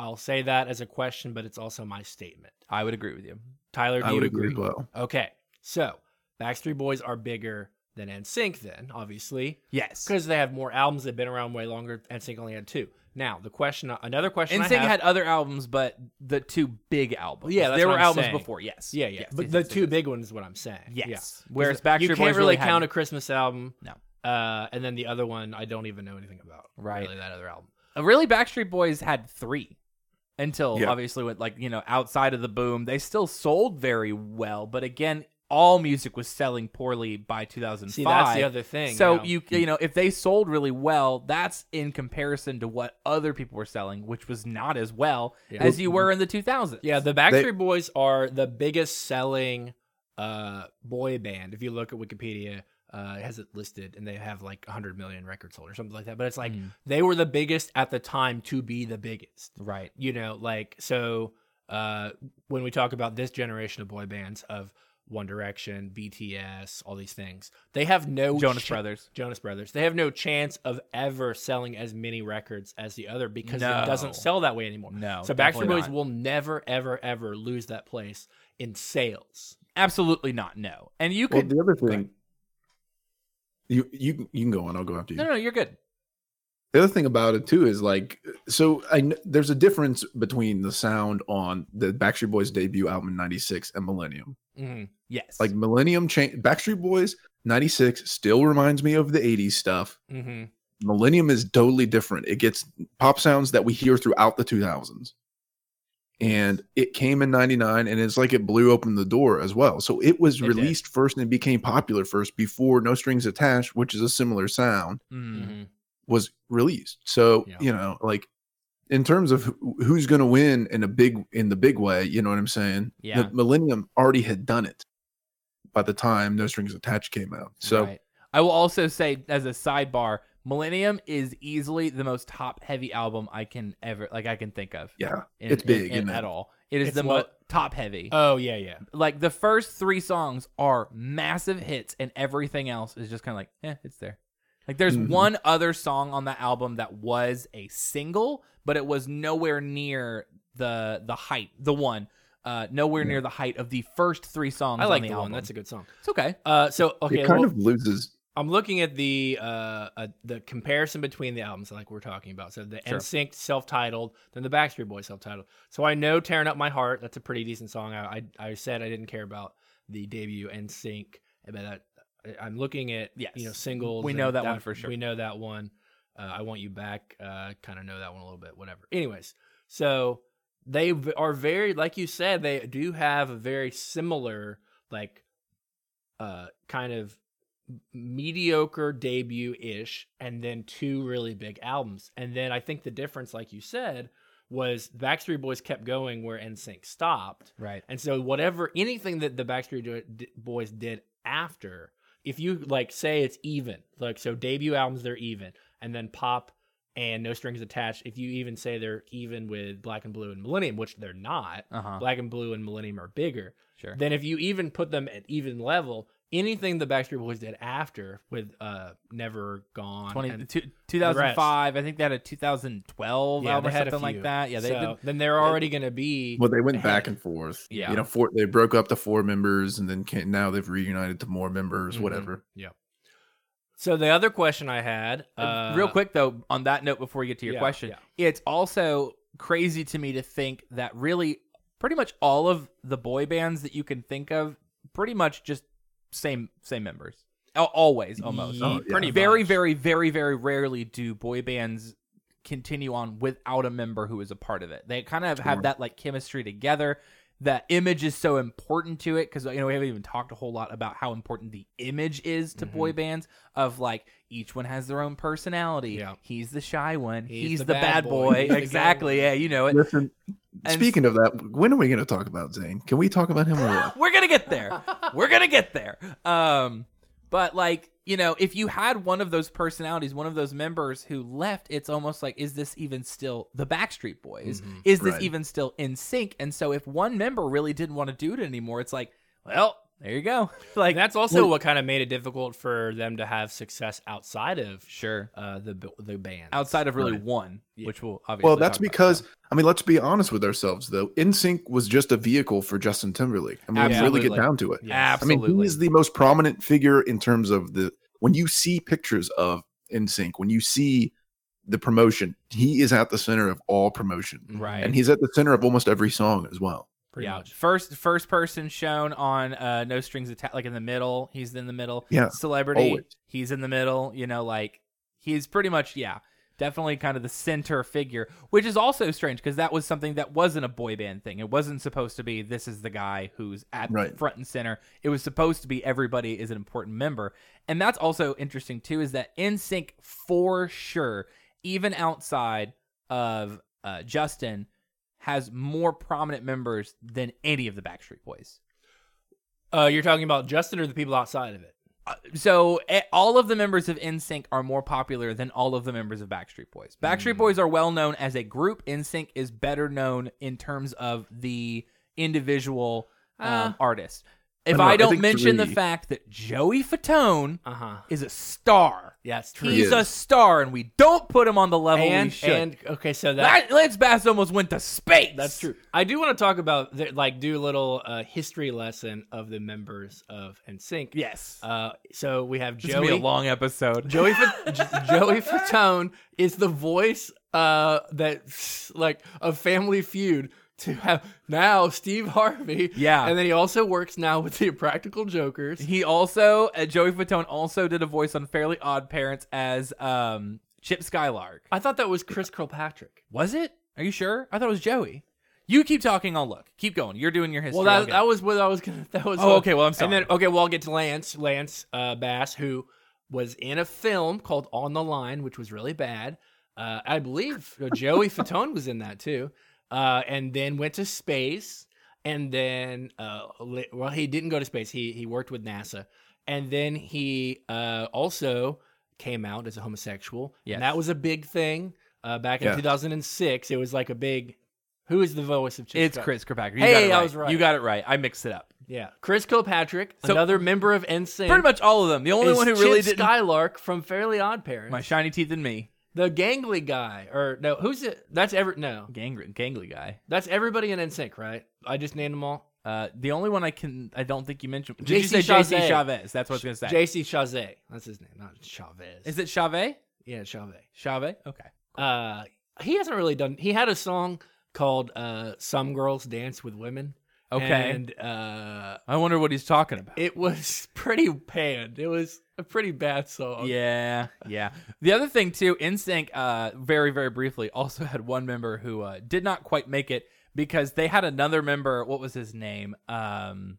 I'll say that as a question, but it's also my statement. I would agree with you. Tyler, do I you would agree? agree as well. Okay, so Backstreet Boys are bigger than NSYNC, then obviously Yes. because they have more albums. They've been around way longer. NSYNC only had two. Now the question, another question. I NSYNC have, had other albums, but the two big albums. Yeah, that's there what were I'm albums saying. before. Yes. Yeah, yeah. Yes, but yes, the yes, two yes. big ones is what I'm saying. Yes. Yeah. Whereas you Backstreet can't Boys really really count had- a Christmas album. No. Uh, and then the other one, I don't even know anything about. Right. Really, that other album. Uh, really Backstreet Boys had three until Yeah. obviously went like you know outside of the boom they still sold very well but again all music was selling poorly by 2005 See, that's the other thing. so know? you you know if they sold really well that's in comparison to what other people were selling which was not as well Yeah. as you were in the 2000s Yeah, the Backstreet Boys are the biggest selling uh, boy band. If you look at Wikipedia, uh, it has it listed, and they have like 100 million records sold or something like that. But it's like Mhm. they were the biggest at the time to be the biggest. right You know, like so. Uh, when we talk about this generation of boy bands of One Direction, BTS, all these things, they have no Jonas cha- Brothers Jonas Brothers. They have no chance of ever selling as many records as the other because No. it doesn't sell that way anymore. no So Backstreet Boys not. will never, ever, ever lose that place in sales. absolutely not no and you Well, could the other ahead. thing, you you you can go on. I'll go after you. no no you're good The other thing about it too is like, so I there's a difference between the sound on the Backstreet Boys debut album in '96 and Millennium. Mm-hmm. yes Like Millennium, cha- Backstreet Boys '96 still reminds me of the '80s stuff. Mm-hmm. Millennium is totally different. It gets pop sounds that we hear throughout the 2000s. And it came in 99 and it's like it blew open the door as well. So it was It did. released first and it became popular first before No Strings Attached, which is a similar sound, Mm. Mm-hmm. Was released. So, Yeah. you know, like in terms of who's going to win in a big in the big way, you know what I'm saying? Yeah. The Millennium already had done it by the time No Strings Attached came out. So, Right. I will also say as a sidebar, Millennium is easily the most top heavy album I can ever like I can think of. yeah, in- it's in- big, in- isn't at all. It is It's the most top heavy. Oh yeah, yeah. like the first three songs are massive hits, and everything else is just kind of like, eh, it's there. Like there's Mhm. one other song on the album that was a single, but it was nowhere near the the height. The one, uh, nowhere near the height of the first three songs. I like on the the, one. That's a good song. it's okay. Uh, so okay, it kind well, of loses I'm looking at the uh, uh the comparison between the albums, like we're talking about. So the Sure. NSYNC self-titled, then the Backstreet Boys self-titled. So I know "Tearing Up My Heart." That's a pretty decent song. I I, I said I didn't care about the debut NSYNC, but that I- I'm looking at Yes. you know singles. We know that one for sure. We know that one. Uh, I want you back. Uh, kind of know that one a little bit. Whatever. Anyways, so they are very like you said. They do have a very similar like uh kind of mediocre debut ish, and then two really big albums. And then I think the difference, like you said, was Backstreet Boys kept going where NSYNC stopped. Right. And so whatever anything that the Backstreet Boys did after, if you like say it's even, like so debut albums they're even, and then pop and no strings attached. If you even say they're even with Black and Blue and Millennium, which they're not, Uh huh. Black and Blue and Millennium are bigger. Sure. Then if you even put them at even level, anything the Backstreet Boys did after with uh Never Gone 20, and- two- 2005. I think they had a 2012 Yeah, album they or had something like that. Yeah, they so did. then they're already going to be Well, they went ahead. back and forth. Yeah. You know, four, they broke up to four members and then came, now they've reunited to more members, Mhm. whatever. Yeah so the other question I had, uh, Uh, Real quick though, on that note, before you get to your yeah, question, yeah. it's also crazy to me to think that really, pretty much all of the boy bands that you can think of, pretty much just same same members, always almost. Ye- Oh, yeah. pretty very, much. very, very, very rarely do boy bands continue on without a member who is a part of it. They kind of have Sure. that like chemistry together. That image is so important to it because you know we haven't even talked a whole lot about how important the image is to Mhm. boy bands. Of like each one has their own personality. Yeah. He's the shy one. He's, He's the, the bad, bad boy. boy. He's the good exactly. Yeah, you know it. Listen, And- speaking of that, when are we going to talk about Zayn? Can we talk about him or what? [laughs] We're gonna get there. We're gonna get there. Um, but like you know, if you had one of those personalities, one of those members who left, it's almost like, is this even still the Backstreet Boys? Mhm. Is this Right. even still NSYNC? And so, if one member really didn't want to do it anymore, it's like, well, there you go. [laughs] like Like that's also Well- what kind of made it difficult for them to have success outside of sure, uh, the the band. outside of really Right. one, Yeah. which will obviously. Well, that's because now. I mean, let's be honest with ourselves though. NSYNC was just a vehicle for Justin Timberlake. I mean, let's really get down to it. Yes. I mean, he is the most prominent figure in terms of the when you see pictures of NSYNC, when you see the promotion, he is at the center of all promotion. right. And he's at the center of almost every song as well. Pretty yeah, much. first first person shown on uh no strings attached, like in the middle. He's in the middle. Yeah, celebrity. always. He's in the middle. You know, like he's pretty much yeah, definitely kind of the center figure, which is also strange because that was something that wasn't a boy band thing. It wasn't supposed to be this is the guy who's at Right. front and center. It was supposed to be everybody is an important member, and that's also interesting too. Is that NSYNC for sure, even outside of uh, Justin, has more prominent members than any of the Backstreet Boys. Uh, you're talking about Justin or the people outside of it? Uh, so eh, all of the members of NSYNC are more popular than all of the members of Backstreet Boys. Backstreet Mm. Boys are well known as a group. NSYNC is better known in terms of the individual um, Uh, artist. If I I don't think mention the fact that Joey Fatone Uh huh. is a star, Yeah, it's true. He's is. a star, and we don't put him on the level we and should. and okay, so that that, Lance Bass almost went to space. That's true. I do want to talk about the, like do a little uh, history lesson of the members of NSYNC. Yes, Uh, so we have this will be a Joey. long episode. Joey Fa- [laughs] Joey Fatone is the voice uh that like of Family Feud to have now Steve Harvey. Yeah. and then he also works now with the Practical Jokers. He also uh, Joey Fatone also did a voice on Fairly Odd Parents as um Chip Skylark. I thought that was Chris Kirkpatrick. Was it? Are you sure? I thought it was Joey. You keep talking. I'll look. Keep going. You're doing your history. Well, that, that was what I was gonna. That was. Oh, what- okay. Well, I'm sorry. And then okay, well, I'll get to Lance. Lance uh, Bass, who was in a film called On the Line, which was really bad. Uh, I believe Joey [laughs] Fatone was in that too. Uh, and then went to space, and then uh, well, he didn't go to space. He he worked with NASA, and then he uh, also came out as a homosexual. Yes. and that was a big thing uh, back in Yeah. 2006. It was like a big. Who is the voice of? Chip it's? Chris Kirkpatrick. You Hey, got it I right. was right. You got it right. I mixed it up. Yeah, Chris Kirkpatrick, So- another member of NSYNC. Pretty much all of them. The only one who really Chip didn't. Skylark from Fairly Odd Parents. My shiny teeth and me. The gangly guy, or no, who's it? That's every no, Gang, gangly guy. that's everybody in NSYNC, right? I just named them all. Uh, the only one I can. I don't think you mentioned. Did you say JC. Chavez? That's what I was gonna say. J.C. Chasez, that's his name, not Chavez. Is it Chavez? Yeah, Chavez. Chavez. Okay. Uh, he hasn't really done. He had a song called uh, "Some Girls Dance with Women," Okay. And uh, I wonder what he's talking about. it was [laughs] pretty panned. It was a pretty bad song. Yeah, yeah. The other thing too, NSYNC, uh, very very briefly, also [laughs] had one member who uh, did not quite make it because they had another member. What was his name? Um,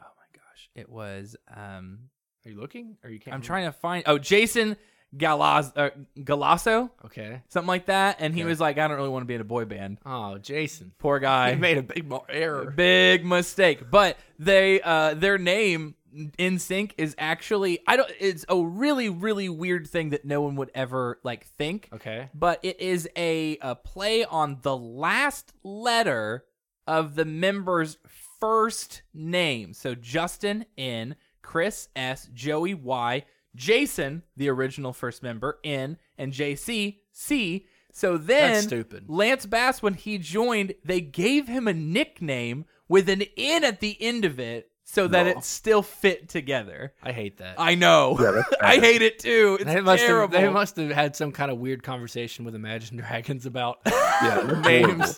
oh my gosh, it was. Um, Are you looking? Or you can't? I'm remember? trying to find. Oh, Jason Galaz, uh, Galasso, Okay. something like that. And he Okay. was like, I don't really want to be in a boy band. Oh, Jason. Poor guy. [laughs] I made a big error. Big mistake. But they uh their name NSYNC is actually I don't it's a really really weird thing that no one would ever like think. Okay. But it is a, a play on the last letter of the member's first name. So Justin N, Chris S, Joey Y, Jason, the original first member, N, and JC C. So then That's stupid. Lance Bass, when he joined, they gave him a nickname with an N at the end of it so that No. it still fit together. I hate that. I know. Yeah, [laughs] I hate it too. It's they must have terrible. they must have had some kind of weird conversation with Imagine Dragons about [laughs] Yeah, [laughs] that's names.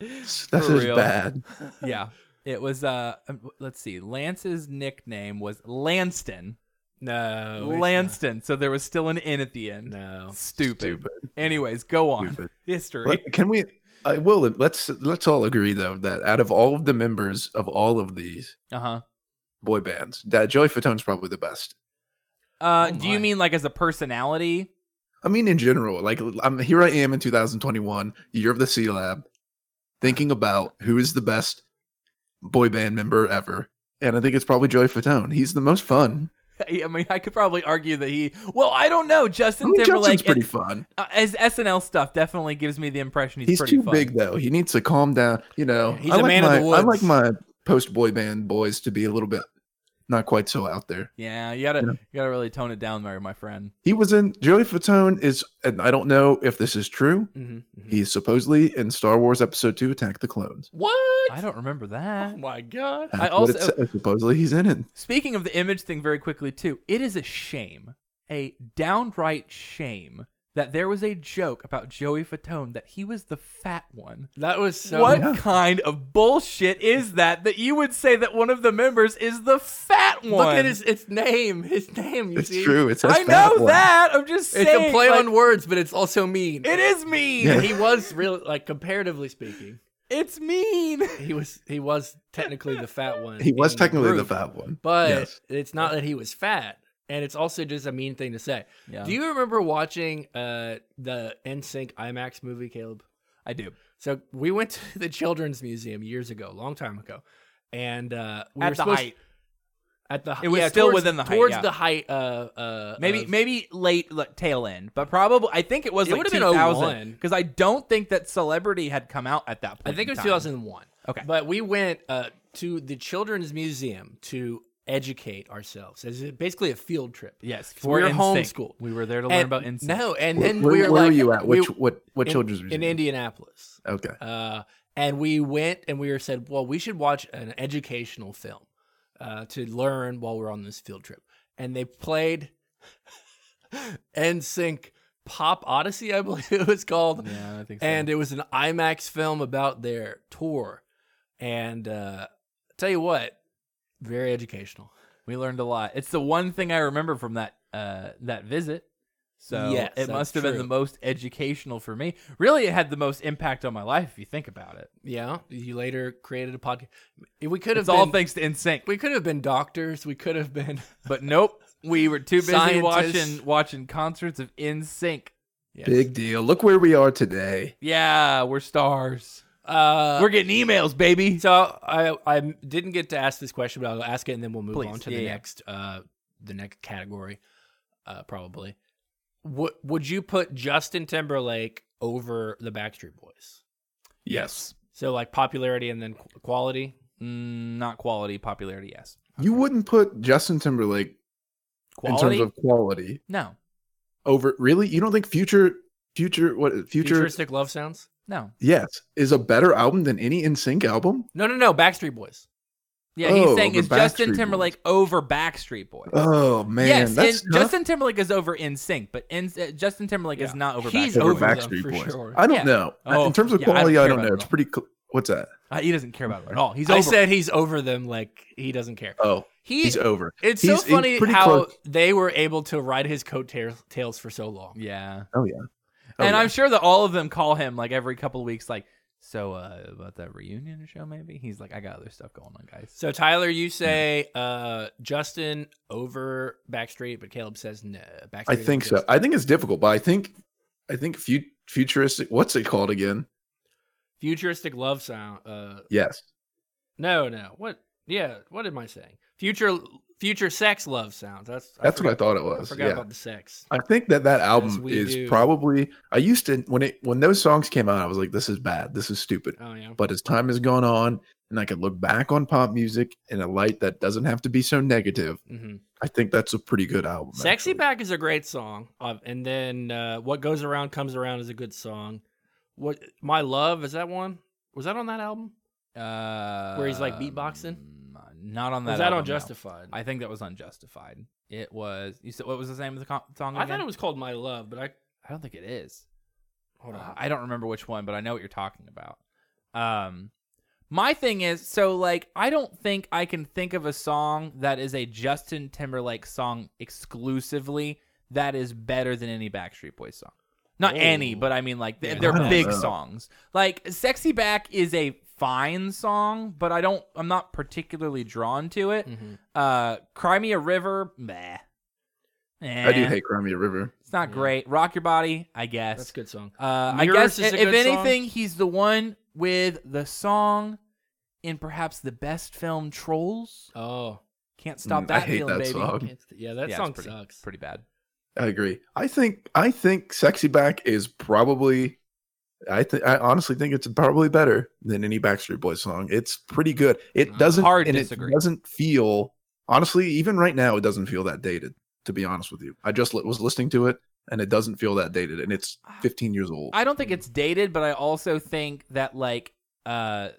That's just real. bad. yeah. It was uh um, let's see. Lance's nickname was Lanston. No, it's Lanston. So there was still an N at the end. No. Stupid. Stupid. Anyways, go on. Stupid. History. Let- can we? I will. Let's let's all agree though that out of all of the members of all of these Uh-huh. boy bands, that Joey Fatone's probably the best. Uh Oh do you mean like as a personality? I mean, in general, like I'm here. I am in 2021, year of the C Lab, thinking about who is the best boy band member ever, and I think it's probably Joey Fatone. He's the most fun. [laughs] I mean, I could probably argue that he Well, I don't know. I Justin mean, Timberlake Justin's pretty fun. uh, as SNL stuff definitely gives me the impression he's, He's pretty too fun. big though. He needs to calm down. You know, He's I a like man of my, the I like my post boy band boys to be a little bit not quite so out there. Yeah, you gotta You know? you gotta really tone it down there, my friend. He was in Joey Fatone is, and I don't know if this is true. Mhm, Hmm. mhm. He's supposedly in Star Wars Episode Two: Attack the Clones. What? I don't remember that. Oh my god. That's I what it also- supposedly he's in it. Speaking of the image thing very quickly too, it is a shame, a downright shame that there was a joke about Joey Fatone that he was the fat one. That was so. what Yeah. kind of bullshit is that that you would say that one of the members is the fat one? Look at his its name. His name. You It's see? true. It says I fat know one. that. I'm just It's saying a play like, on words, but it's also mean. It is mean. Yeah. he was really like comparatively speaking. It's mean. He was he was technically the fat one. He was technically the group, fat one. but Yes. it's not that he was fat, and it's also just a mean thing to say. Yeah. Do you remember watching uh the NSYNC IMAX movie, Caleb? I do. So we went to the Children's Museum years ago, long time ago, and uh, we At were the height. at the It was yeah, still towards- within the height, towards yeah. the height. Uh, uh, Maybe of- maybe late like, tail end, but probably I think it was It like would've been 2000 because I don't think that Celebrity had come out at that point. I think it was time. 2001. Okay. But we went uh, to the Children's Museum to educate ourselves. It's basically a field trip. Yes, So we were NSYNC. homeschooled. We were there to learn And- about NSYNC. No, and then where, we were where like, were you at? we- what what in- children's museum? in Indianapolis. Okay. Uh, and we went and we were said, well, we should watch an educational film uh, to learn while we're on this field trip. And they played [laughs] NSYNC Pop Odyssey, I believe [laughs] it was called. Yeah, I think so. and it was an IMAX film about their tour. And uh, tell you what, very educational. we learned a lot. It's the one thing I remember from that uh that visit. So Yes, it must have been the most educational for me. Really, it had the most impact on my life if you think about it. Yeah, you later created a podcast. We could have It's all been, thanks to NSYNC. we could have been doctors. We could have been. [laughs] But nope, we were too busy Scientists. watching watching concerts of NSYNC. Yes. Big deal. Look where we are today. Yeah, we're stars. Uh, we're getting emails, baby. so I I didn't get to ask this question, but I'll ask it and then we'll move Please, on to yeah, the yeah. next uh the next category, uh probably. Would would you put Justin Timberlake over the Backstreet Boys? Yes. So like popularity and then quality. Mm, not quality, popularity, yes. You wouldn't put Justin Timberlake Quality? in terms of quality no, over really? You don't think future future what future Futuristic love sounds. No. yes is a better album than any NSYNC album? No, no, no. Backstreet Boys. Yeah, he's Oh, saying over is Justin Backstreet Timberlake over Backstreet Boys. Oh man, yes, that's and tough. Justin Timberlake is over NSYNC, but in, uh, Justin Timberlake is not over He's Backstreet over over them Backstreet Boys. sure. I don't Yeah. know. Oh, in terms of yeah, I don't quality, I don't, know. It's pretty. Cl- what's that? Uh, he doesn't care about it at all. He's I over. said he's over them like he doesn't care. Oh, He, he's over. it's He's- so funny how close. they were able to ride his coattails for so long. yeah. Oh yeah. Oh, and yeah. I'm sure that all of them call him like every couple of weeks, like, so uh, about that reunion show, maybe. He's like, I got other stuff going on, guys. So Tyler, you say uh, Justin over Backstreet, but Caleb says no. Backstreet I think so. Justin. I think it's difficult, but I think I think fu- futuristic. What's it called again? Futuristic love sound. Uh, Yes. no, no. What? Yeah. What am I saying? Future, future sex love sounds. That's That's what I thought it was. I forgot Yeah. about the sex. I think that that album we is do. probably. I used to when it when those songs came out, I was like, "This is bad. This is stupid." Oh yeah. But as time has gone on, and I can look back on pop music in a light that doesn't have to be so negative, hmm I think that's a pretty good album. Sexy actually. Back is a great song, uh, and then uh, What Goes Around Comes Around is a good song. What My Love is that one? Was that on that album? Uh, Where he's, like, beatboxing? Not on that. was that album, on no. Justified? I think that was unjustified. It was. You said what was the name of the co- song? I thought it was called My Love, but I I don't think it is. hold Uh, on. I don't remember which one, but I know what you're talking about. Um, my thing is, so like, I don't think I can think of a song that is a Justin Timberlake song exclusively that is better than any Backstreet Boys song. Not any, but I mean like th- Yeah. they're big know. songs. Like "Sexy Back" is a fine song, but I don't. I'm not particularly drawn to it. Mhm. Uh, "Cry Me a River," meh. I do Eh, hate Cry Me a River. It's not Yeah. great. "Rock Your Body," I guess. That's a good song. Uh, I Mirrors guess is a if good song. anything, he's the one with the song in perhaps the best film Trolls. Oh, Can't stop Mm, I that hate feeling, that baby. song. can't st- yeah, that Yeah, it's song pretty, sucks. Pretty bad. I agree. I think I think Sexy Back is probably I think I honestly think it's probably better than any Backstreet Boys song. It's pretty good. It Uh, doesn't hard and disagree. it doesn't feel honestly even right now it doesn't feel that dated to be honest with you. I just li- was listening to it and it doesn't feel that dated and it's 15 years old. I don't think it's dated, but I also think that like uh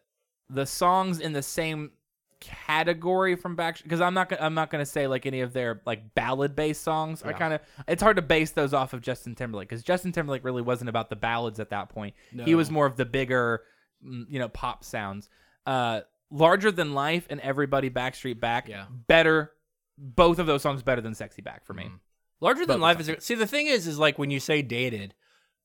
the songs in the same category from Backstreet because I'm not gonna I'm not gonna say like any of their like ballad based songs. I kind of it's hard to base those off of Justin Timberlake because Justin Timberlake really wasn't about the ballads at that point. He was more of the bigger, mm, you know, pop sounds. Uh, larger than life and everybody Backstreet Back. Yeah. better. Both of those songs better than Sexy Back for me. Mhm. Larger than Both life is see the thing is is like when you say dated,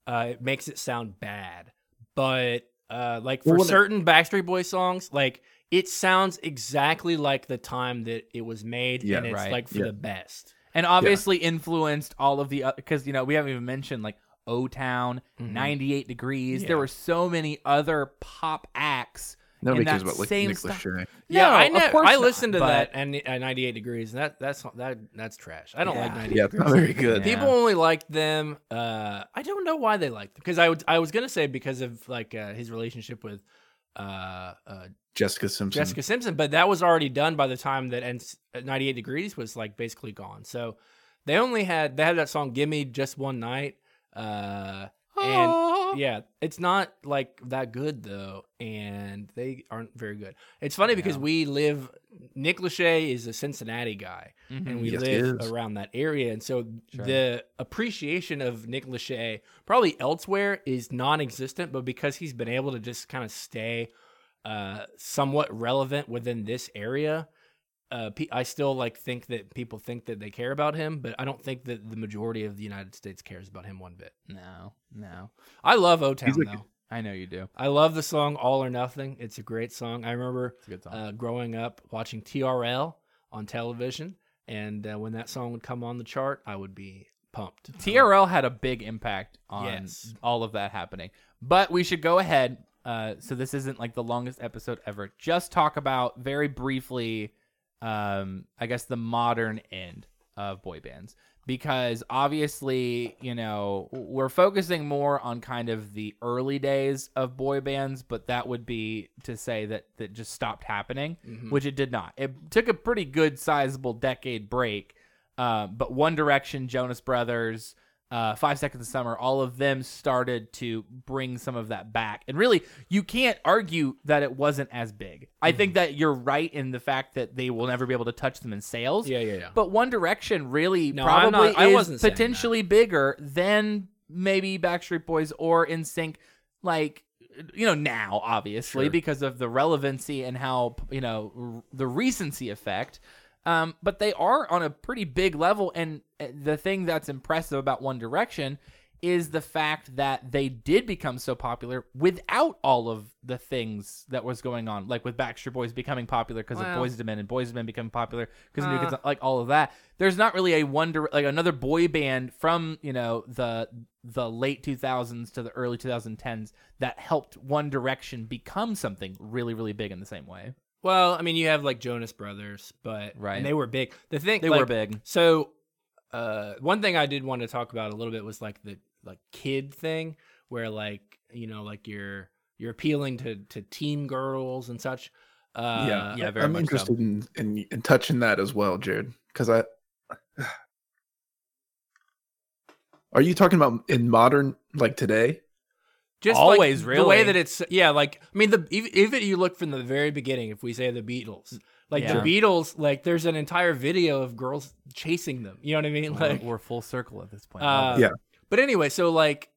uh, it makes it sound bad. But uh, like for Well, when it- certain Backstreet Boys songs, like it sounds exactly like the time that it was made, Yeah, and it's right. like for Yeah. the best. and obviously influenced all of the because you know we haven't even mentioned like O Town, Mhm. 98 Degrees. Yeah. There were so many other pop acts. Nobody in cares about like same Nick. Lachey. Yeah, No, I of know. course I not, listened to that and at 98 degrees, and that that's that that's trash. I don't like 98 Yeah, it's degrees. not very good. Yeah. People only liked them. Uh, I don't know why they liked them because I would I was gonna say because of like uh, his relationship with uh, uh, Jessica Simpson. Jessica Simpson, but that was already done by the time that N- 98 Degrees was like basically gone. So they only had they had that song "Gimme Just One Night," uh, and yeah, it's not like that good though, and they aren't very good. It's funny because we live. Nick Lachey is a Cincinnati guy, Mhm. and we Yes, live around that area, and so Sure. the appreciation of Nick Lachey probably elsewhere is non-existent, but because he's been able to just kind of stay uh, somewhat relevant within this area. Uh, I still like think that people think that they care about him, but I don't think that the majority of the United States cares about him one bit. No, no. I love O Town like- though. I know you do. I love the song All or Nothing. It's a great song. I remember It's a good song. uh, growing up watching TRL on television, and uh, when that song would come on the chart, I would be pumped. TRL had a big impact on Yes. all of that happening. But we should go ahead. Uh, so this isn't like the longest episode ever. Just talk about very briefly, um, I guess the modern end of boy bands because obviously you know we're focusing more on kind of the early days of boy bands, but that would be to say that that just stopped happening, Mhm. which it did not. It took a pretty good sizable decade break. Uh, but One Direction, Jonas Brothers, uh, Five Seconds of Summer, all of them started to bring some of that back. And really, you can't argue that it wasn't as big. I Mm-hmm. think that you're right in the fact that they will never be able to touch them in sales. Yeah, yeah, yeah. But One Direction really No, probably not- I is potentially bigger than maybe Backstreet Boys or NSYNC. Like you know now obviously Sure. because of the relevancy and how you know r- the recency effect um, but they are on a pretty big level and uh, the thing that's impressive about one direction is the fact that they did become so popular without all of the things that was going on like with backstreet boys becoming popular because Well- of Boyz II Men and Boyz II Men becoming popular because of new Uh. kids like all of that there's not really a wonder like another boy band from you know the the late 2000s to the early 2010s that helped One Direction become something really really big in the same way. Well, I mean, you have like Jonas Brothers, but Right. and they were big. The thing They like, were big. So, uh, one thing I did want to talk about a little bit was like the like kid thing, where like you know like you're you're appealing to to teen girls and such. Uh, yeah, yeah, very I'm much so. interested in, in in touching that as well, Jared. Because I [sighs] are you talking about in modern like today? Just Always, like, the way that it's yeah like i mean the even, even you look from the very beginning if we say the beatles like Yeah. the beatles like there's an entire video of girls chasing them you know what i mean like we're full circle at this point. uh, Yeah. but anyway so like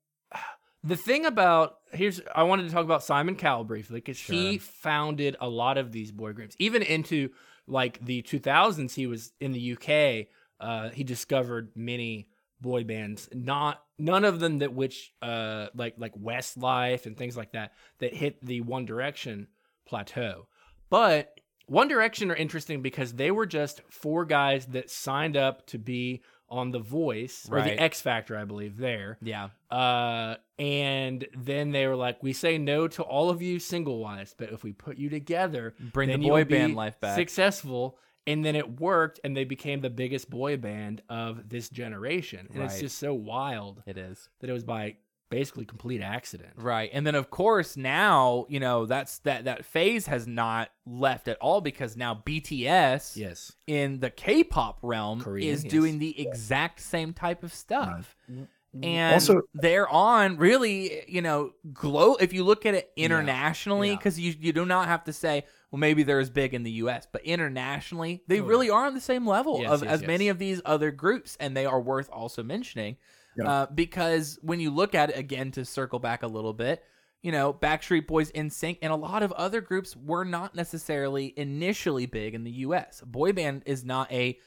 the thing about here's i wanted to talk about simon cowell briefly because he founded a lot of these boy groups even into like the 2000s he was in the uk uh, he discovered many boy bands not none of them that which uh like like westlife and things like that that hit the one direction plateau but one direction are interesting because they were just four guys that signed up to be on the voice or Right. the x factor i believe there yeah, uh and then they were like we say no to all of you single wives but if we put you together bring the then boy you'll be band life back. successful and then it worked and they became the biggest boy band of this generation and it's just so wild It is. that it was by basically complete accident Right. And then of course now, you know, that's that that phase has not left at all because now BTS yes in the K-pop realm Korean, is yes. doing the exact same type of stuff. Mm-hmm. And Also- they're on really, you know, glow if you look at it internationally yeah. cuz you you do not have to say well maybe they're as big in the US, but internationally they Oh, yeah. really are on the same level Yes, of yes, as many of these other groups and they are worth also mentioning. Yeah. Uh, because when you look at it again to circle back a little bit, you know, Backstreet Boys, NSYNC, and a lot of other groups were not necessarily initially big in the U.S. Boy band is not a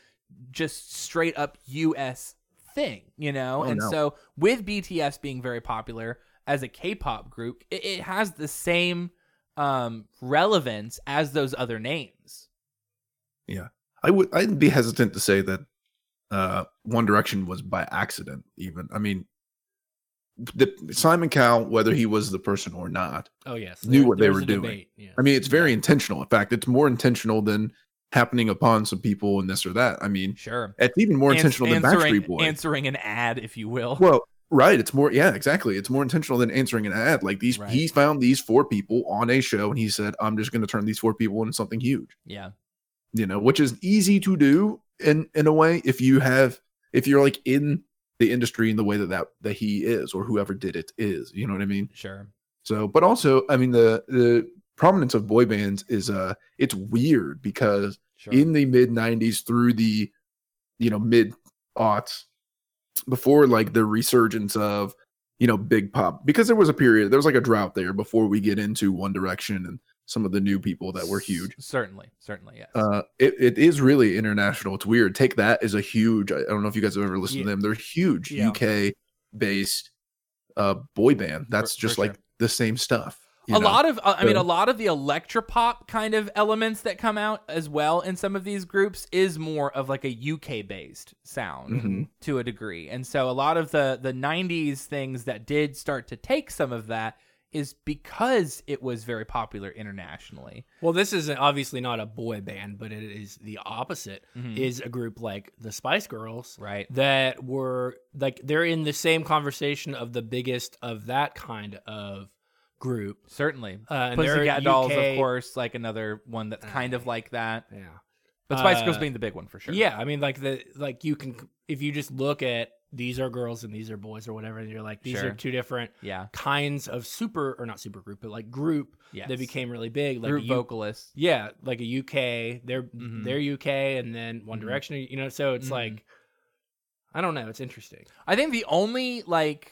just straight up U.S. thing, you know, Oh, and no. so with BTS being very popular as a K-pop group, it, it has the same um, relevance as those other names. Yeah, I would I'd be hesitant to say that uh One Direction was by accident even. I mean the Simon Cowell, whether he was the person or not, oh yes Knew what they were doing. yeah. I mean it's very intentional. In fact, it's more intentional than happening upon some people and this or that. I mean, Sure. it's even more Ans- intentional than Backstreet Boy Answering an ad, if you will. Well, right. It's more, yeah, exactly. It's more intentional than answering an ad. Like these, Right. he found these four people on a show and he said, I'm just going to turn these four people into something huge, yeah. you know, which is easy to do in, in a way if you have, if you're like in the industry in the way that, that, that he is or whoever did it is, you know what I mean? Sure. So, but also, I mean, the, the prominence of boy bands is, uh, it's weird because Sure. in the mid 90s through the you know mid aughts before like the resurgence of you know big pop because there was a period there was like a drought there before we get into one direction and some of the new people that were huge Certainly. Certainly. Yes. uh it, it is really international it's weird take that as a huge i don't know if you guys have ever listened Yeah. to them they're huge Yeah. uk based uh boy band that's For- just for like sure. the same stuff a know? lot of uh, i mean a lot of the electropop kind of elements that come out as well in some of these groups is more of like a uk based sound Mhm. to a degree and so a lot of the the 90s things that did start to take some of that is because it was very popular internationally Well, this is obviously not a boy band, but it is the opposite. Mhm. Is a group like the Spice Girls right that were like they're in the same conversation of the biggest of that kind of group. certainly Uh, and pussycat dolls of course like another one that's kind of Uh, like that Yeah, but spice girls uh, being the big one for sure yeah. I mean, like the like you can if you just look at these are girls and these are boys or whatever, and you're like these Sure. are two different yeah kinds of super or not super group, but like group yes. that became really big. Like group U- vocalists Yeah, like a UK, they're Mhm. they're UK, and then One Mhm. Direction. You know, so it's Mhm. like, I don't know. It's interesting. I think the only like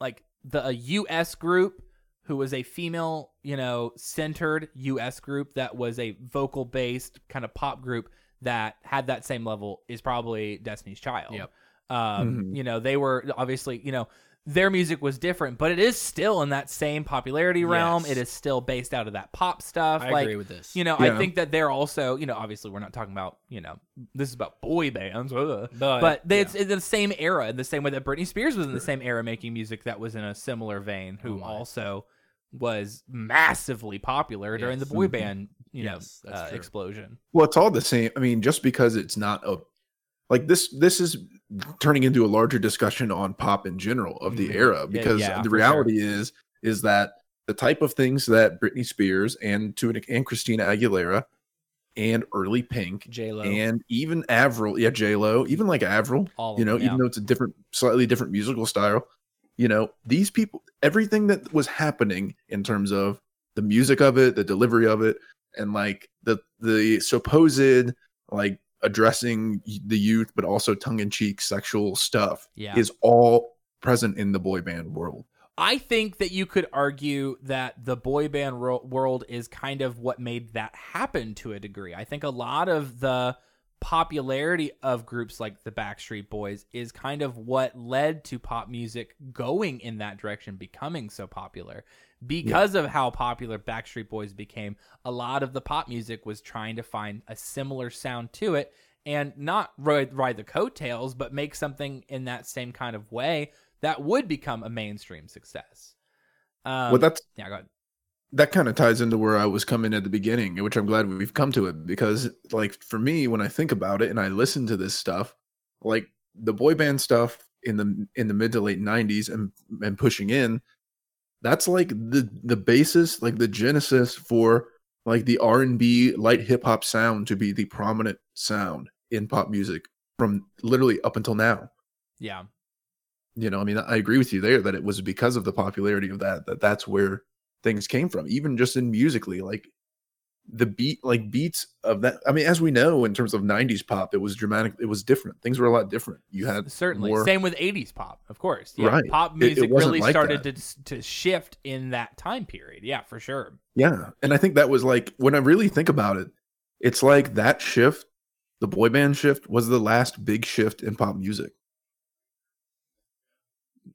like the a US group who was a female, you know, centered US group that was a vocal based kind of pop group that had that same level is probably Destiny's Child. Yep. Um, Mhm. you know, they were obviously, you know, their music was different, but it is still in that same popularity realm. Yes. It is still based out of that pop stuff. I like, agree with this. You know, I think that they're also, you know, obviously we're not talking about, you know, this is about boy bands, ugh. But, but they, yeah. it's in the same era, in the same way that Britney Spears was in the same era making music that was in a similar vein, who Oh also was massively popular during the boy Mhm. band, you Yes, know, that's uh, explosion. Well, it's all the same. I mean, just because it's not a like this, this is turning into a larger discussion on pop in general of the Mhm. era. Because yeah, the for reality is, is that the type of things that Britney Spears and to an and Christina Aguilera and early Pink J Lo. and even Avril, yeah, J Lo, even like Avril, All you know, them, yeah. even though it's a different, slightly different musical style, you know, these people, everything that was happening in terms of the music of it, the delivery of it, and like the the supposed like addressing the youth, but also tongue in cheek sexual stuff yeah. is all present in the boy band world. I think that you could argue that the boy band ro- world is kind of what made that happen to a degree. I think a lot of the popularity of groups like the Backstreet Boys is kind of what led to pop music going in that direction, becoming so popular. Because of how popular Backstreet Boys became, a lot of the pop music was trying to find a similar sound to it and not ride, ride the coattails, but make something in that same kind of way that would become a mainstream success. Um, well, that's yeah, go ahead. That kind of ties into where I was coming at the beginning, which I'm glad we've come to it because, like, for me, when I think about it and I listen to this stuff, like the boy band stuff in the in the mid to late '90s and and pushing in, that's like the the basis, like the genesis for like the R and B light hip hop sound to be the prominent sound in pop music from literally up until now. Yeah, You know, I mean, I agree with you there that it was because of the popularity of that that that's where things came from. Even just in musically, like the beat, like beats of that. I mean, as we know, in terms of '90s pop, it was dramatic. It was different. Things were a lot different. You had certainly. more- Same with '80s pop, of course. Yeah, Right. Pop It- it music really like started that. to to shift in that time period. Yeah, for sure. Yeah, and I think that was like when I really think about it, it's like that shift, the boy band shift, was the last big shift in pop music.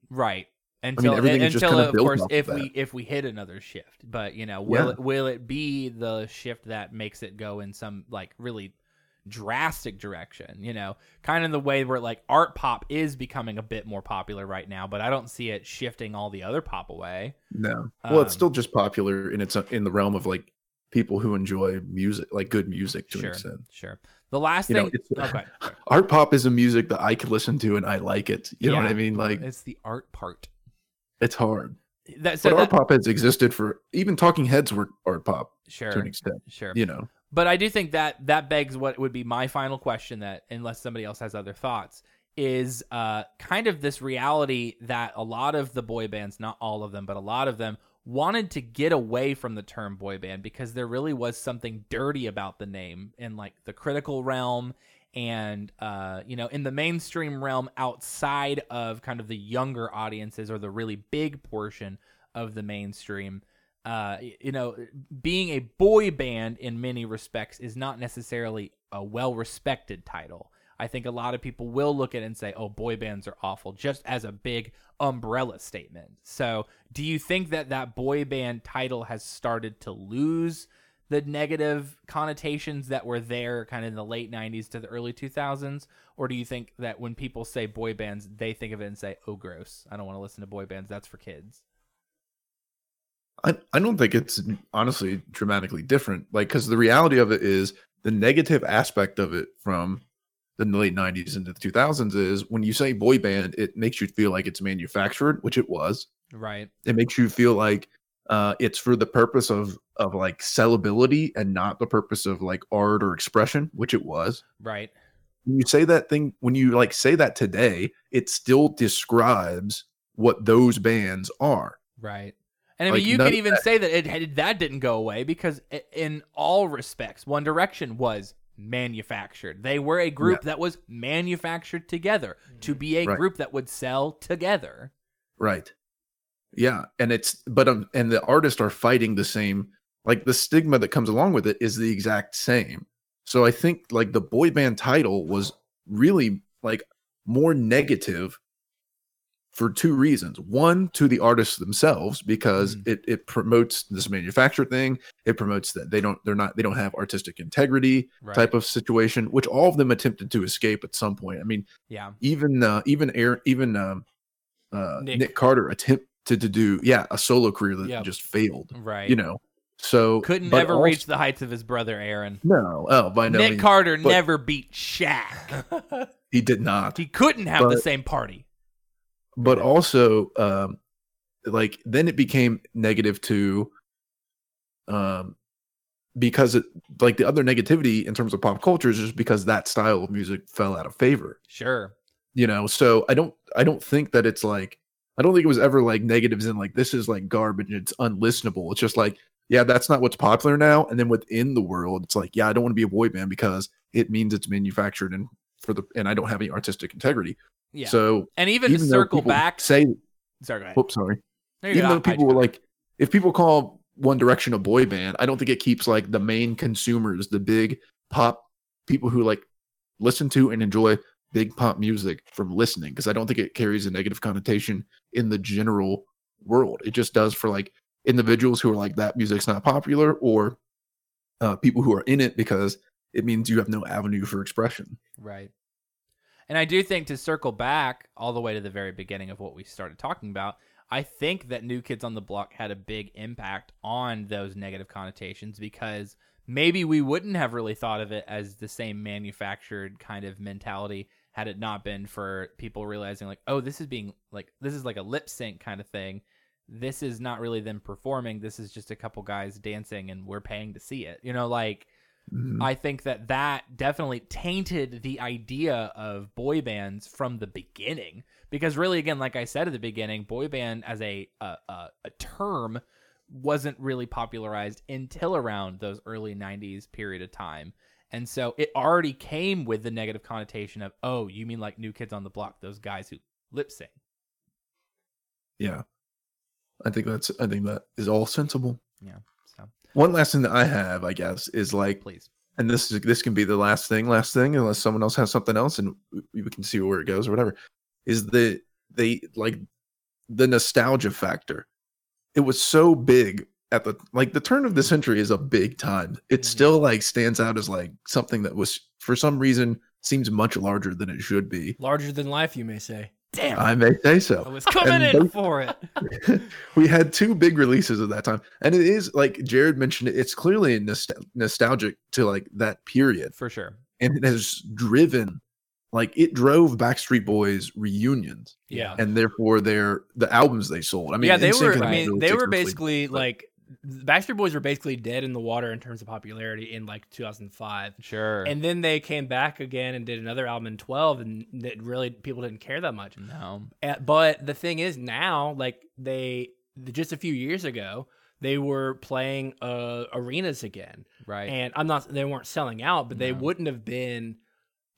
Right. Until everything is just until kinda of course if we if we hit another shift, but you know, will Yeah. it will it be the shift that makes it go in some like really drastic direction, you know, kind of the way where like art pop is becoming a bit more popular right now, but I don't see it shifting all the other pop away. No, well, it's Um, still just popular in its in the realm of like people who enjoy music, like good music to sure, an extent. sure. The last You know, thing, it's- okay. [laughs] Art pop is a music that I can listen to and I like it. You know what I mean? Like it's the art part. It's hard. That so but art pop has existed for even Talking Heads were art pop to sure, an extent. sure. You know, But I do think that that begs what would be my final question that unless somebody else has other thoughts is uh kind of this reality that a lot of the boy bands, not all of them, but a lot of them wanted to get away from the term boy band because there really was something dirty about the name in like the critical realm and uh you know in the mainstream realm outside of kind of the younger audiences or the really big portion of the mainstream uh you know being a boy band in many respects is not necessarily a well respected title. I think a lot of people will look at it and say oh boy bands are awful just as a big umbrella statement. So do you think that that boy band title has started to lose the negative connotations that were there kind of in the late 90s to the early 2000s or do you think that when people say boy bands they think of it and say oh gross. I don't want to listen to boy bands. That's for kids I I don't think it's honestly dramatically different. Like because the reality of it is the negative aspect of it from the late '90s into the 2000s is when you say boy band, it makes you feel like it's manufactured, which it was. right. It makes you feel like uh, it's for the purpose of of like sellability and not the purpose of like art or expression, which it was. right When you say that thing, when you like say that today, it still describes what those bands are. Right. And I mean, Like, you none could of even say that it that didn't go away because i- in all respects, One Direction was manufactured. They were a group that was manufactured together to be a Right. group that would sell together. Right. Yeah, and it's but um, and the artists are fighting the same. Like the stigma that comes along with it is the exact same. So I think like the boy band title was really like more negative for two reasons. One, to the artists themselves because Mm. it it promotes this manufacturer thing. It promotes that they don't they're not they don't have artistic integrity Right. type of situation, which all of them attempted to escape at some point. I mean, yeah. even uh, even Aaron, even um, uh, Nick. Nick. Carter attempted to to do yeah a solo career that Yep. just failed. Right. You know, so couldn't ever also- reach the heights of his brother Aaron. No, oh by no Nick means. Carter but- never beat Shaq. [laughs] he did not. he couldn't have the same party. but also um like then it became negative to um because it like the other negativity in terms of pop culture is just because that style of music fell out of favor Sure. you know so i don't i don't think that it's like i don't think it was ever like negatives in like this is like garbage it's unlistenable it's just like yeah that's not what's popular now and then within the world it's like yeah i don't want to be a boy band because it means it's manufactured and for the and i don't have any artistic integrity Yeah. so and even, to circle back. say sorry, go ahead. oops sorry No, even though people were like if people call one direction a boy band i don't think it keeps like the main consumers the big pop people who like listen to and enjoy big pop music from listening because i don't think it carries a negative connotation in the general world it just does for like individuals who are like that music's not popular or uh, people who are in it because it means you have no avenue for expression Right. And I do think to circle back all the way to the very beginning of what we started talking about, I think that New Kids on the Block had a big impact on those negative connotations because maybe we wouldn't have really thought of it as the same manufactured kind of mentality had it not been for people realizing like, oh, this is being like this is like a lip sync kind of thing. This is not really them performing. This is just a couple guys dancing and we're paying to see it. You know, like Mhm. I think that that definitely tainted the idea of boy bands from the beginning. Because really, again, like I said at the beginning, boy band as a a, a, a term wasn't really popularized until around those early '90s period of time, and so it already came with the negative connotation of, oh, you mean like New Kids on the Block, those guys who lip sync. yeah i think that's i think that is all sensible Yeah. So one last thing that i have i guess is like please, and this is this can be the last thing last thing unless someone else has something else and we, we can see where it goes or whatever is the they like the nostalgia factor it was so big at the like the turn of the century is a big time it Mhm. still like stands out as like something that was for some reason seems much larger than it should be Larger than life, you may say. damn, i may say so. I was coming And in they- for it. [laughs] we had two big releases at that time and it is like jared mentioned it, it's clearly nost- nostalgic to like that period for sure. and it has driven like it drove Backstreet Boys reunions Yeah. and therefore their the albums they sold. I mean, yeah, they NSYNC were. I mean, they were basically like Backstreet Boys were basically dead in the water in terms of popularity in like 2005, Sure. and then they came back again and did another album in 12, and that really people didn't care that much. no. But the thing is, now like they just a few years ago, they were playing uh, arenas again, Right. and I'm not. They weren't selling out, but they wouldn't have been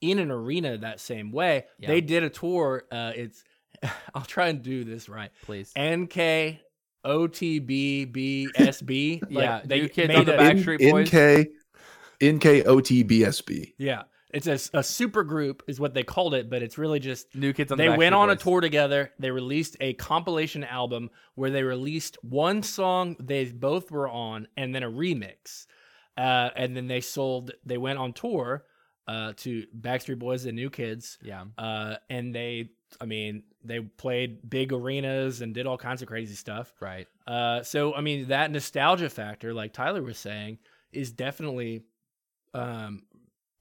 in an arena that same way. Yeah. They did a tour. Uh, it's [laughs] I'll try and do this right. please. NK OTBBSB. [laughs] Like, Yeah, they New Kids made on the a- Back- Backstreet Boys? NK NKOTBSB. Yeah, it's a, a super group is what they called it, but it's really just New Kids on they the went Backstreet on a tour together. They released a compilation album where they released one song they both were on, and then a remix. Uh, and then they sold. They went on tour uh, to Backstreet Boys and New Kids. Yeah. Uh, and they, I mean, they played big arenas and did all kinds of crazy stuff. Right. Uh, so I mean that nostalgia factor, like Tyler was saying, is definitely um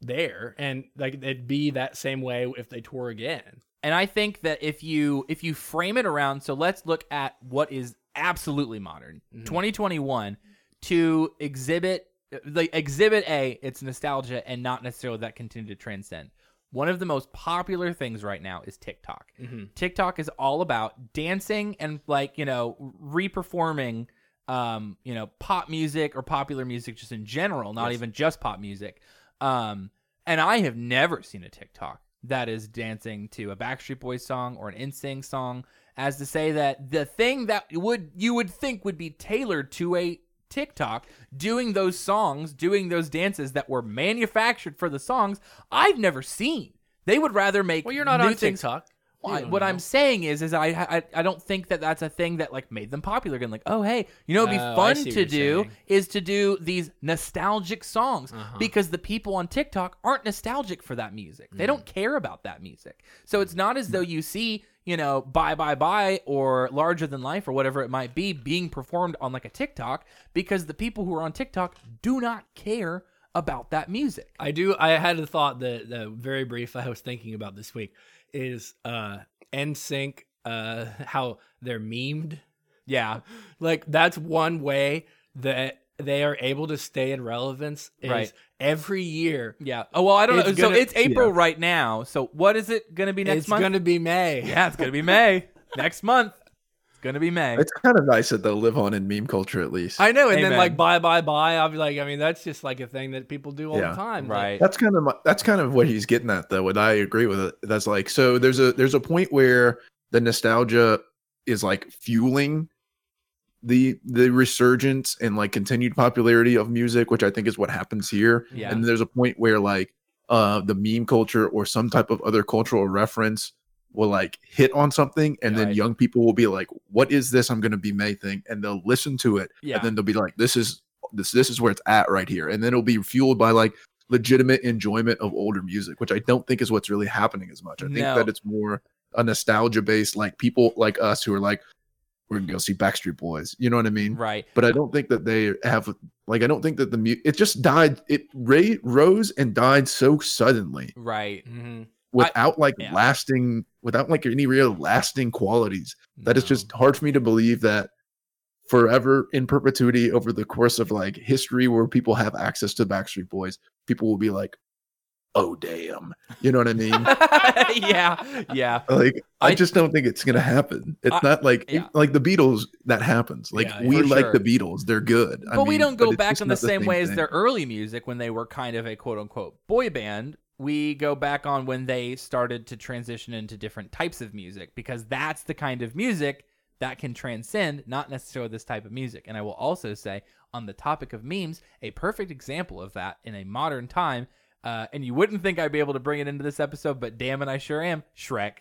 there, and like it'd be that same way if they tour again. And I think that if you if you frame it around, so let's look at what is absolutely modern. Mhm. 2021 to exhibit like exhibit A, it's nostalgia and not necessarily that continue to transcend. One of the most popular things right now is TikTok. Mm-hmm. TikTok is all about dancing and like, you know, reperforming um, you know, pop music or popular music just in general, not Yes. even just pop music. Um, and I have never seen a TikTok that is dancing to a Backstreet Boys song or an NSYNC song as to say that the thing that would you would think would be tailored to a TikTok doing those songs, doing those dances that were manufactured for the songs, I've never seen. They would rather make Well, you're not on things- TikTok. well, I- what know. I'm saying is, is I, I I don't think that that's a thing that like made them popular again. Like, oh hey, you know, it'd be Oh, fun to do saying. is to do these nostalgic songs Uh-huh. because the people on TikTok aren't nostalgic for that music. They Mm. don't care about that music. So it's not as though you see, you know, bye bye bye or larger than life or whatever it might be being performed on like a TikTok because the people who are on TikTok do not care about that music. I do. I had a thought that, that very brief. I was thinking about this week is uh NSYNC. Uh, how they're memed. Yeah. Like that's one way that they are able to stay in relevance. Is Right. Every year, Yeah. Oh well, I don't know. It's so gonna- it's April Yeah. right now. So what is it going to be next it's month? It's gonna be May. [laughs] Yeah, it's gonna be May [laughs] next month. It's gonna be May. It's kind of nice that they'll live on in meme culture at least. I know, and then like bye bye bye. I'll be like, I mean, that's just like a thing that people do all Yeah. the time. Like, right. That's kind of my, that's kind of what he's getting at though, and I agree with it. That's like so there's a there's a point where the nostalgia is like fueling the the resurgence and like continued popularity of music, which I think is what happens here. Yeah. And there's a point where like uh the meme culture or some type of other cultural reference will like hit on something and then Right. young people will be like, What is this I'm gonna be May thing? And they'll listen to it Yeah. and then they'll be like, This is this this is where it's at right here. And then it'll be fueled by like legitimate enjoyment of older music, which I don't think is what's really happening as much. I think that it's more a nostalgia based, like people like us who are like, we're gonna go see Backstreet Boys. You know what I mean? right. But I don't think that they have like I don't think that the mu- it just died. It ra- rose and died so suddenly Right. mhm. without like yeah. lasting, without like any real lasting qualities. That it's just hard for me to believe that forever in perpetuity over the course of like history where people have access to Backstreet Boys, people will be like, "Oh damn," you know what I mean? [laughs] yeah. Yeah. like I, I- just don't think it's gonna happen. It's I- not like yeah. like the Beatles that happens. Like Yeah, we like sure. the Beatles, they're good. I but we mean, don't go back in the not same way as their early music when they were kind of a quote unquote boy band. We go back on when they started to transition into different types of music because that's the kind of music that can transcend, not necessarily this type of music. And I will also say, on the topic of memes, a perfect example of that in a modern time, uh, and you wouldn't think I'd be able to bring it into this episode, but damn it, I sure am. Shrek.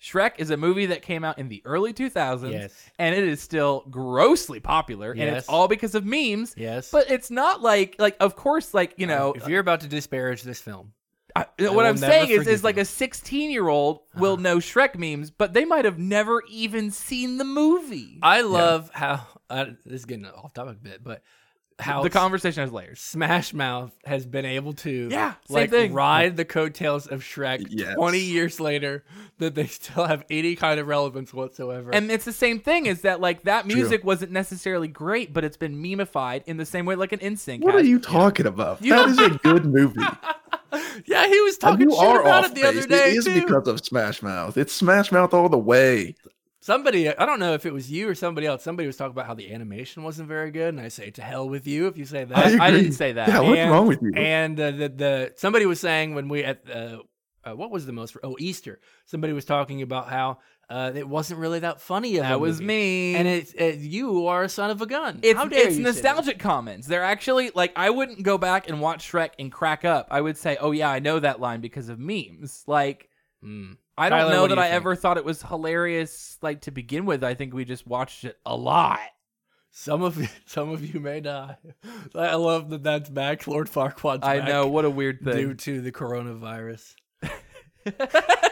Shrek is a movie that came out in the early 2000s, Yes. and it is still grossly popular, and it's all because of memes. Yes. But it's not like like of course like you know if you're about to disparage this film, I- I what I'm saying is is like a 16 year old will Uh-huh. know Shrek memes, but they might have never even seen the movie. I love how uh, this is getting off topic a bit, but how the conversation has layers. Smash Mouth has been able to Yeah, same like thing. ride the coattails of Shrek Yes. 20 years later that they still have any kind of relevance whatsoever. And it's the same thing is that like that True. music wasn't necessarily great, but it's been memeified in the same way like an NSYNC What has. are you talking about? You that is a [laughs] good movie. yeah, he was And talking you shit are about off it the other day It is too. because of Smash Mouth. It's Smash Mouth all the way. Somebody, I don't know if it was you or somebody else. Somebody was talking about how the animation wasn't very good, and I say to hell with you if you say that. I agree. I didn't say that. Yeah, what's And- wrong with you? And uh, the the somebody was saying when we at uh, uh, what was the most oh Easter. Somebody was talking about how uh, it wasn't really that funny. Of a That was me. And it's it, you are a son of a gun. it's, How dare it's you say nostalgic comments. They're actually like I wouldn't go back and watch Shrek and crack up. I would say, "Oh yeah, I know that line because of memes." Like Mm. I don't Tyler, know what do that I think? ever thought it was hilarious like to begin with. I think we just watched it a lot. Some of you, [laughs] some of you may die. I love that that's back. Lord Farquaad's I back know what a weird thing due to the coronavirus. [laughs]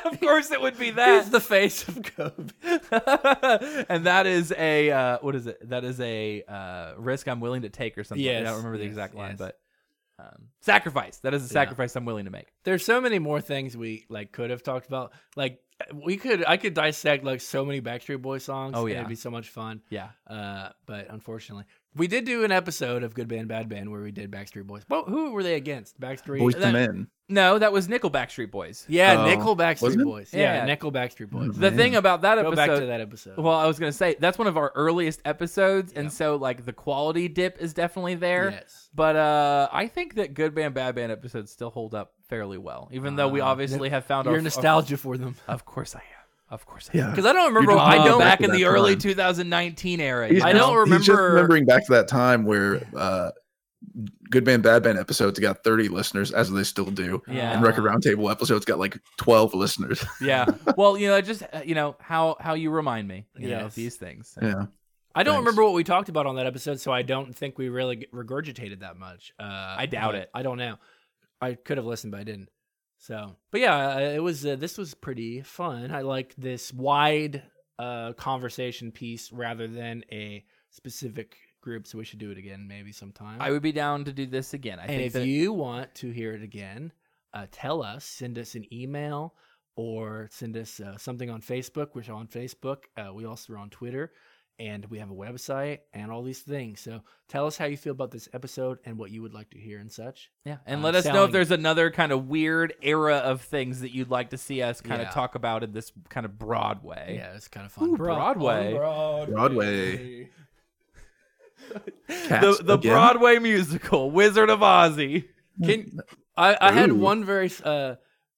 of course, it would be [laughs] that. He's that. the face of COVID. and that is a uh, what is it? That is a uh, risk I'm willing to take or something. I don't remember the exact line, yes. but um, sacrifice. That is a sacrifice I'm willing to make. There's so many more things we like could have talked about. Like we could, I could dissect like so many Backstreet Boys songs. Oh, and yeah. it'd be so much fun. Yeah. Uh, but unfortunately, We did do an episode of Good Band Bad Band where we did Backstreet Boys. Well, who were they against? Backstreet Boys to Men. No, that was Nickel Backstreet Boys. Yeah, Oh, Nickel Backstreet? Boys. Yeah, Yeah. Nickel Backstreet Boys. The Man. thing about that Go episode, back to that episode. well, I was gonna say that's one of our earliest episodes, Yeah. and so like the quality dip is definitely there. Yes. But uh, I think that Good Band Bad Band episodes still hold up fairly well, even though we Uh, obviously have found Your our nostalgia for them. Of course, I am. Of course, I. Yeah. Because I don't remember. You're I just don't. back back in that the early 2019 era. He's I don't remember. He's just remembering back to that time where uh, Good Band Bad Band episodes got 30 listeners, as they still do. Yeah. And Record Roundtable episodes got like 12 listeners. [laughs] yeah. Well, you know, just uh, you know how how you remind me, you know, of these things. yeah. I don't Thanks. remember what we talked about on that episode, so I don't think we really regurgitated that much. Uh, I doubt it. I don't know. I could have listened, but I didn't. So, but yeah, uh, it was. Uh, this was pretty fun. I like this wide uh, conversation piece rather than a specific group. So we should do it again, maybe sometime. I would be down to do this again. I and think if that you want to hear it again, uh, tell us. Send us an email or send us uh, something on Facebook. We're on Facebook. Uh, we also are on Twitter, and we have a website and all these things. So tell us how you feel about this episode and what you would like to hear and such. yeah, and uh, let us know if there's another kind of weird era of things that you'd like to see us kind Yeah. of talk about in this kind of Broadway. Yeah, it's kind of fun. Ooh, Broadway. Broadway. [laughs] The the again? Broadway musical Wizard of Ozzy. Can I? I had one very. Uh,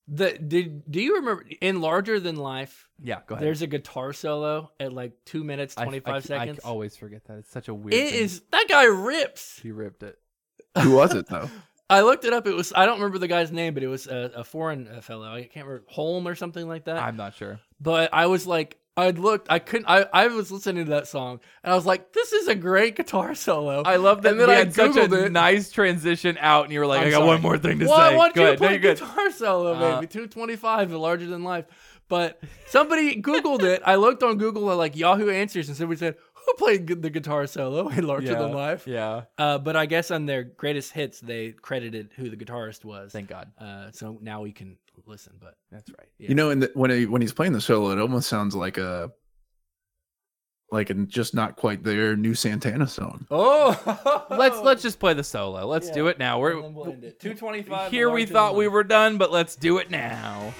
the did do you remember in Larger Than Life? Yeah, go ahead. There's a guitar solo at like two minutes I- twenty I, five I, seconds. always forget that. It's such a weird. it thing. is that guy rips. He ripped it. [laughs] Who was it, though? [laughs] I looked it up. It was I don't remember the guy's name, but it was a, a foreign uh, fellow. I can't remember Holm or something like that. I'm not sure. but I was like, I looked, I couldn't. I, I was listening to that song, and I was like, this is a great guitar solo. I love that And then we I had such a Googled it. nice transition out, and you were like, I'm "I got sorry. one more thing to well, say." I want Go you ahead. to play good. guitar solo, Uh, baby. Two twenty five, larger than life. But somebody [laughs] Googled it. I looked on Google at like Yahoo Answers, and somebody said, "Who played the guitar solo in Larger Yeah, Than Life?" Yeah. Uh, but I guess on their greatest hits, they credited who the guitarist was. Thank God. Uh, so now we can listen. But That's right. Yeah. You know, and when he, when he's playing the solo, it almost sounds like a like a just not quite there new Santana song. oh, [laughs] Let's let's just play the solo. Let's do it now. We're two twenty five. here. We thought we were done, but let's do it now.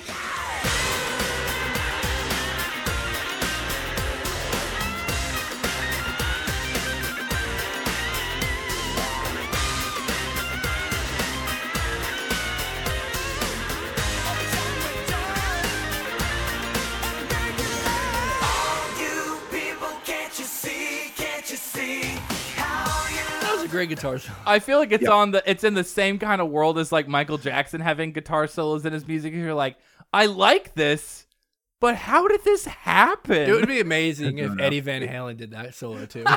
Great guitar solo. I feel like it's Yeah. on the. It's in the same kind of world as like Michael Jackson having guitar solos in his music. And you're like, I like this, but how did this happen? It would be amazing if No, no. Eddie Van Halen did that solo too. [laughs]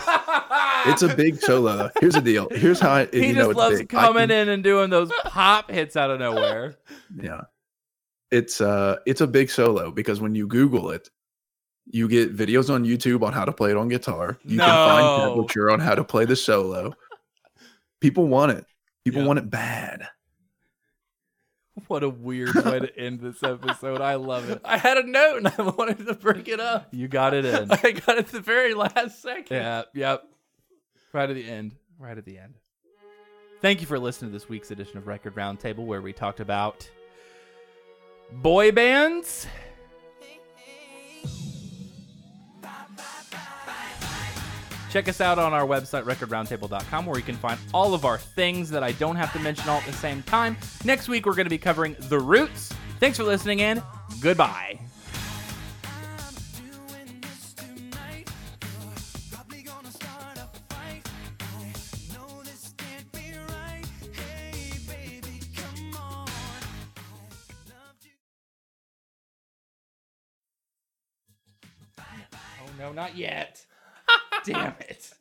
It's a big solo. though. Here's the deal. Here's how I, he you just know it's loves big. Coming can- in and doing those pop hits out of nowhere. Yeah. It's uh it's a big solo because when you Google it, you get videos on YouTube on how to play it on guitar. You can find No. tablature on how to play the solo. People want it. People Yeah. want it bad. What a weird way to end this episode. I love it. I had a note and I wanted to bring it up. You got it in. I got it at the very last second. Yeah, yep. Right at the end. Right at the end. Thank you for listening to this week's edition of Record Roundtable, where we talked about boy bands. Check us out on our website, recordroundtable.com, where you can find all of our things that I don't have to mention all at the same time. Next week, we're going to be covering The Roots. Thanks for listening in. Goodbye. Oh, no, not yet. Damn it.